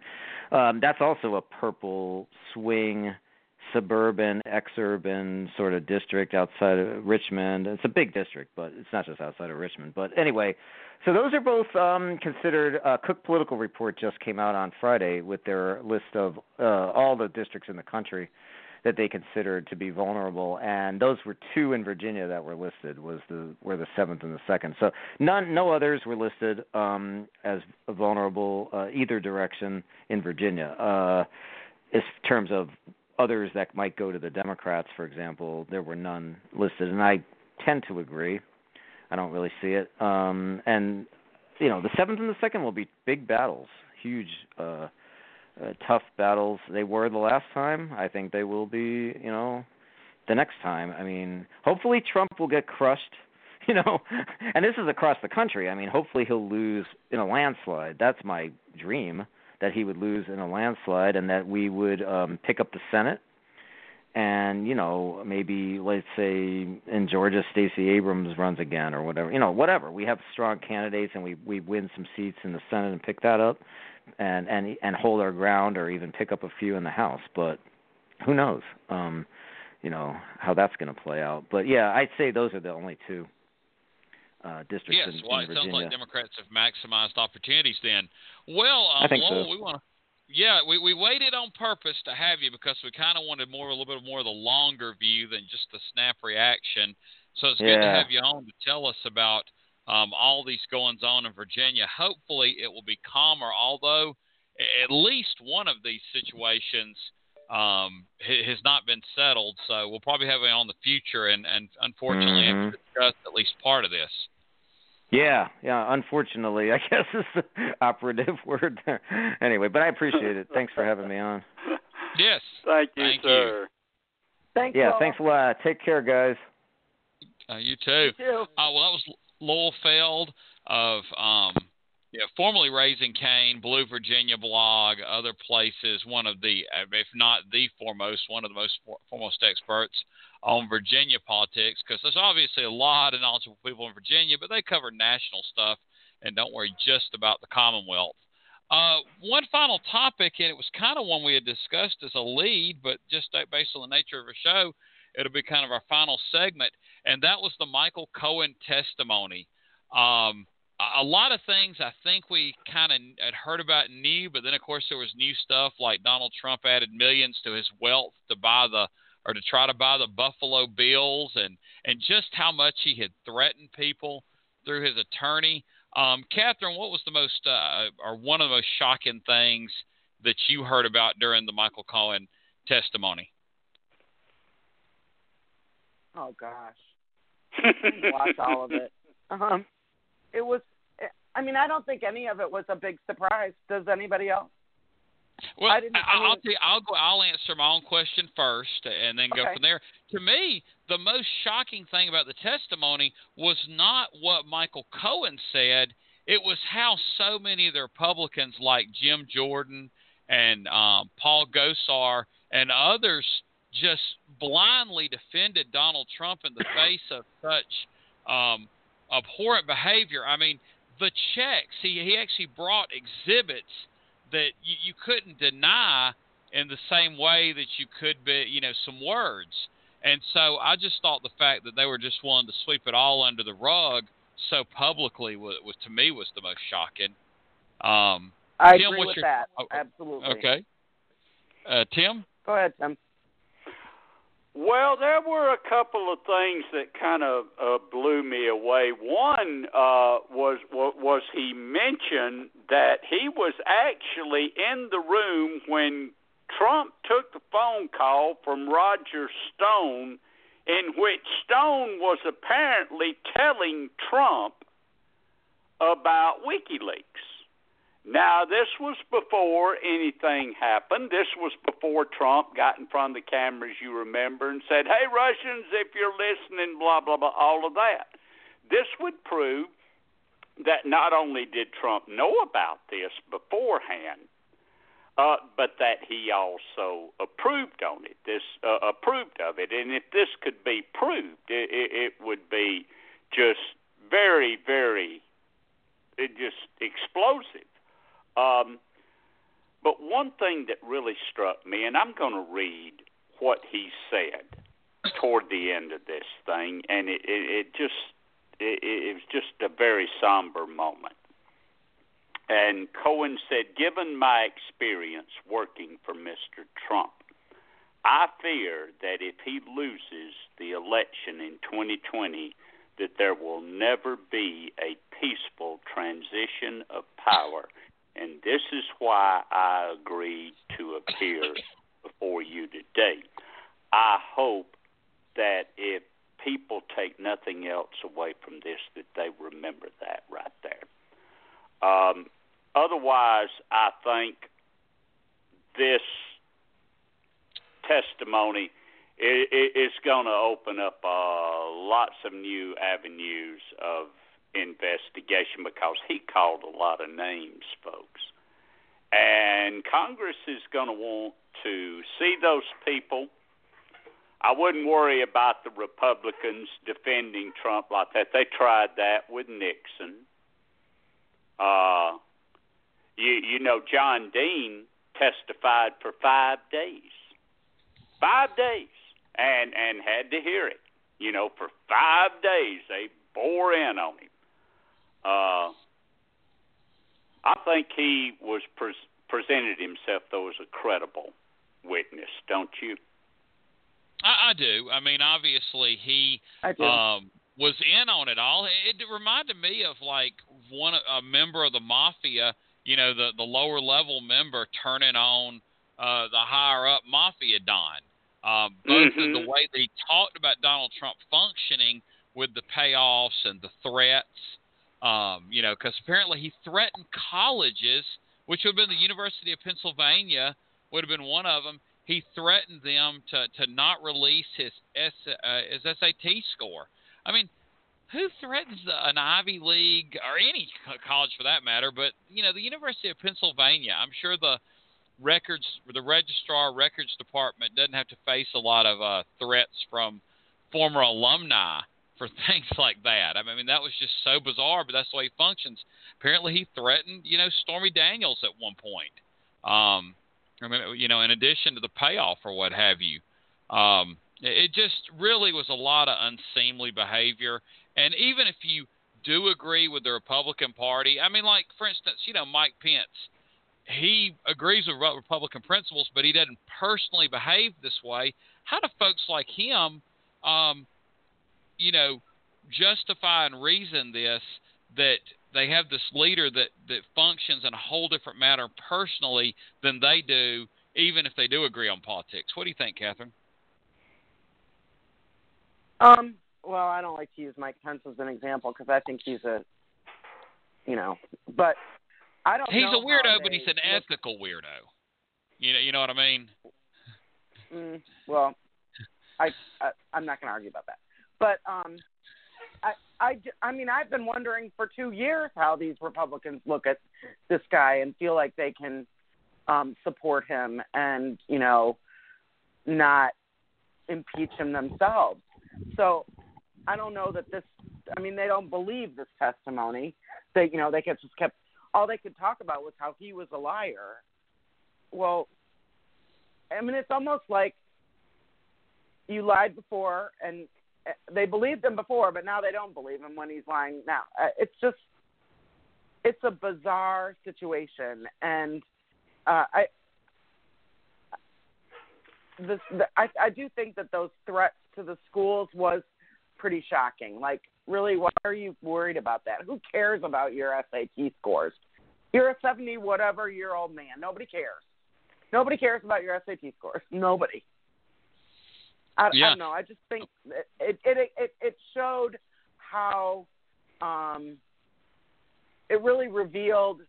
Um, that's also a purple swing suburban, exurban sort of district outside of Richmond. It's a big district, but it's not just outside of Richmond. But anyway, so those are both um, considered. Uh, Cook Political Report just came out on Friday with their list of uh, all the districts in the country that they considered to be vulnerable, and those were two in Virginia that were listed. Was the were the seventh and the second. So none, no others were listed um, as vulnerable uh, either direction in Virginia. Uh, in terms of others that might go to the Democrats, for example, there were none listed, and I tend to agree. I don't really see it. Um, and you know, the seventh and the second will be big battles, huge. Uh, uh, tough battles they were the last time. I think they will be, you know, the next time. I mean, hopefully Trump will get crushed, you know, and this is across the country. I mean, hopefully he'll lose in a landslide. That's my dream that he would lose in a landslide and that we would um pick up the Senate and you know maybe let's say in Georgia Stacey Abrams runs again or whatever you know whatever we have strong candidates and we we win some seats in the Senate and pick that up and and and hold our ground or even pick up a few in the House. But who knows? Um, you know how that's going to play out. But yeah, I'd say those are the only two uh, districts yes, in, well, in it Virginia. sounds like Democrats have maximized opportunities. Then, well, um, I think Lowell, so. we want to. Yeah, we we waited on purpose to have you because we kind of wanted more, a little bit more of the longer view than just the snap reaction. So it's good to have you on to tell us about um, all these goings on in Virginia. Hopefully, it will be calmer. Although, at least one of these situations um, has not been settled. So we'll probably have it on the future, and and unfortunately, have Mhm. to discuss at least part of this. Yeah, yeah. Unfortunately, I guess is the operative word there. Anyway, but I appreciate it. Thanks for having me on. Yes. Thank you, Thank you. sir. Thanks. Yeah, Lowell. thanks a lot. Take care, guys. Uh, you too. You too. Uh, well, that was Lowell Feld of um, yeah, formerly Raising Kaine, Blue Virginia blog, other places. One of the, if not the foremost, one of the most foremost experts on Virginia politics, because there's obviously a lot of knowledgeable people in Virginia, but they cover national stuff and don't worry just about the Commonwealth. Uh, one final topic, and it was kind of one we had discussed as a lead, but just uh, based on the nature of the show, it'll be kind of our final segment, and that was the Michael Cohen testimony. Um, a lot of things I think we kind of had heard about knew, but then of course there was new stuff like Donald Trump added millions to his wealth to buy the or to try to buy the Buffalo Bills, and and just how much he had threatened people through his attorney. Um, Catherine, what was the most uh, or one of the most shocking things that you heard about during the Michael Cohen testimony? Oh gosh, I watch all of it. Um, it was. I mean, I don't think any of it was a big surprise. Does anybody else? Well, I didn't- I will mean- tell you, I'll go. I'll answer my own question first, and then go Okay. from there. To me, the most shocking thing about the testimony was not what Michael Cohen said. It was how so many of the Republicans, like Jim Jordan and um, Paul Gosar and others, just blindly defended Donald Trump in the face of such um, abhorrent behavior. I mean, the checks. He he actually brought exhibits that you, you couldn't deny, in the same way that you could be, you know, some words. And so I just thought the fact that they were just willing to sweep it all under the rug so publicly was, was to me was the most shocking. Um, I Tim, agree with your, that. oh, Absolutely. Okay. Uh, Tim? Go ahead, Tim. Well, there were a couple of things that kind of uh, blew me away. One uh, was was he mentioned that he was actually in the room when Trump took the phone call from Roger Stone, in which Stone was apparently telling Trump about WikiLeaks. Now, this was before anything happened. This was before Trump got in front of the cameras, you remember, and said, Hey, Russians, if you're listening, blah, blah, blah, all of that. This would prove that not only did Trump know about this beforehand, uh, but that he also approved on it. This uh, approved of it, and if this could be proved, it, it, it would be just very, very, it just explosive. Um, but one thing that really struck me, and I'm going to read what he said toward the end of this thing, and it, it, it just it, it was just a very somber moment. And Cohen said, given my experience working for Mr. Trump, I fear that if he loses the election in 2020, that there will never be a peaceful transition of power. And this is why I agreed to appear before you today. I hope that if people take nothing else away from this, that they remember that right there. Um, otherwise, I think this testimony is going to open up uh, lots of new avenues of investigation because he called a lot of names, folks. And Congress is going to want to see those people. I wouldn't worry about the Republicans defending Trump like that. They tried that with Nixon. Uh, you you know John Dean testified for five days, five days, and and had to hear it. You know, for five days they bore in on him. Uh, I think he was pre- presented himself though as a credible witness, don't you? I, I do. I mean, obviously he um, was in on it all. It, it reminded me of like one a member of the mafia, you know, the the lower level member turning on uh, the higher up mafia don. Um, both mm-hmm. in the way that he talked about Donald Trump functioning with the payoffs and the threats um, you know, because apparently he threatened colleges, which would have been the University of Pennsylvania, would have been one of them. He threatened them to, to not release his S, uh, his SAT score. I mean, who threatens an Ivy League or any college for that matter? But you know, the University of Pennsylvania. I'm sure the records, the registrar records department doesn't have to face a lot of uh, threats from former alumni for things like that. I mean, that was just so bizarre, but that's the way he functions. Apparently, he threatened, you know, Stormy Daniels at one point. Um, I mean, you know, in addition to the payoff or what have you. Um, it just really was a lot of unseemly behavior. And even if you do agree with the Republican Party, I mean, like for instance, you know, Mike Pence, he agrees with Republican principles, but he doesn't personally behave this way. How do folks like him? Um, you know, justify and reason this that they have this leader that that functions in a whole different manner personally than they do, even if they do agree on politics. What do you think, Catherine? Um. Well, I don't like to use Mike Pence as an example because I think he's a, you know, but I don't. He's a weirdo, but he's an look, ethical weirdo. You know, you know what I mean? Mm, well, I, I I'm not going to argue about that. But um, I, I, I mean, I've been wondering for two years how these Republicans look at this guy and feel like they can um, support him and you know not impeach him themselves. So I don't know that this. I mean, they don't believe this testimony. They, you know, they kept just kept all they could talk about was how he was a liar. Well, I mean, it's almost like you lied before, and they believed him before, but now they don't believe him when he's lying now. Uh, it's just, it's a bizarre situation, and uh, I, this, the, I, I do think that those threats to the schools was pretty shocking. Like, really, why are you worried about that? Who cares about your SAT scores? You're a 70 whatever year old man. Nobody cares. Nobody cares about your SAT scores. Nobody. I, yeah. I don't know. I just think it it it it, showed how um, it really revealed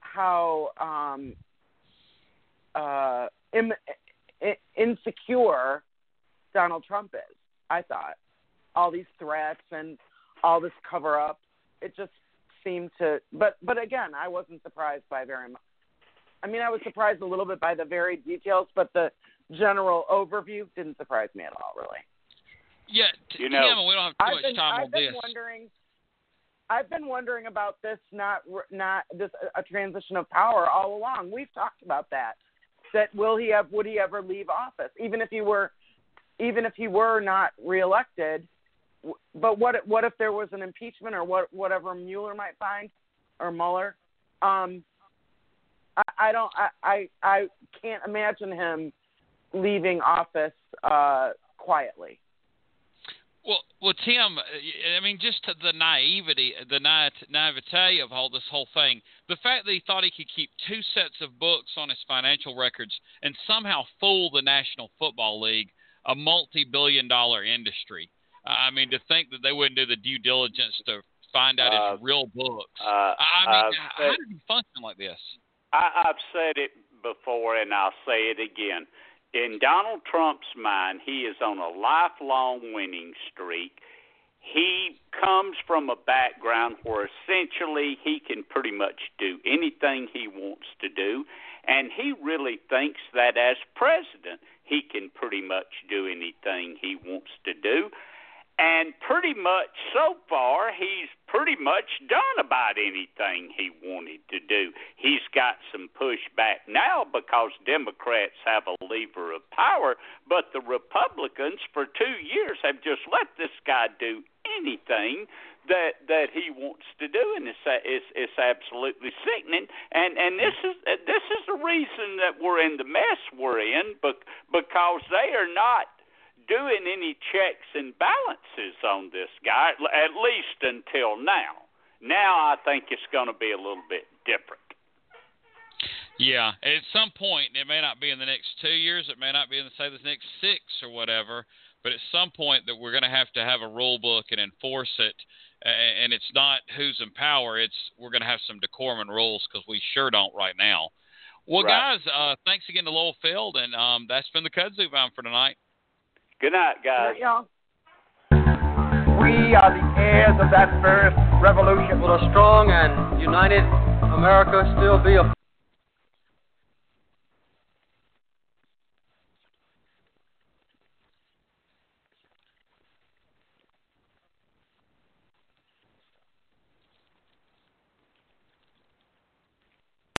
how um, uh, Im- insecure Donald Trump is. I thought all these threats and all this cover up. It just seemed to, but but again, I wasn't surprised by very much. I mean, I was surprised a little bit by the very details, but the general overview didn't surprise me at all, really. Yeah, t- You know, Tim, we don't have too I've much been, time I've on been this. wondering. I've been wondering about this, not not this a transition of power all along. We've talked about that. That will he have? Would he ever leave office, even if he were, even if he were not reelected? w- But what what if there was an impeachment or what whatever Mueller might find or Mueller? Um, I, I don't. I, I I can't imagine him leaving office uh, quietly. Well, well, Tim, uh, I mean, just to the naivety, the naive- naivete of all this whole thing. The fact that he thought he could keep two sets of books on his financial records and somehow fool the National Football League, a multi-billion-dollar industry. I mean, to think that they wouldn't do the due diligence to find out Uh, his real books. Uh, I mean, I've how said- did he function like this? I, I've said it before, and I'll say it again. In Donald Trump's mind, he is on a lifelong winning streak. He comes from a background where essentially he can pretty much do anything he wants to do, and he really thinks that as president, he can pretty much do anything he wants to do. And pretty much so far, he's pretty much done about anything he wanted to do. He's got some pushback now because Democrats have a lever of power, but the Republicans for two years have just let this guy do anything that that he wants to do, and it's it's, it's absolutely sickening. And and this is this is the reason that we're in the mess we're in, but because they are not doing any checks and balances on this guy, at least until now. Now I think it's going to be a little bit different. Yeah, at some point, it may not be in the next two years, it may not be in the say the next six or whatever, but at some point that we're going to have to have a rule book and enforce it, and it's not who's in power, it's we're going to have some decorum and rules because we sure don't right now. Well, Right. guys, uh, thanks again to Lowell Feld, and um, that's been the Kudzu Bound for tonight. Good night, guys. Yeah. We are the heirs of that first revolution. Will a strong and united America still be a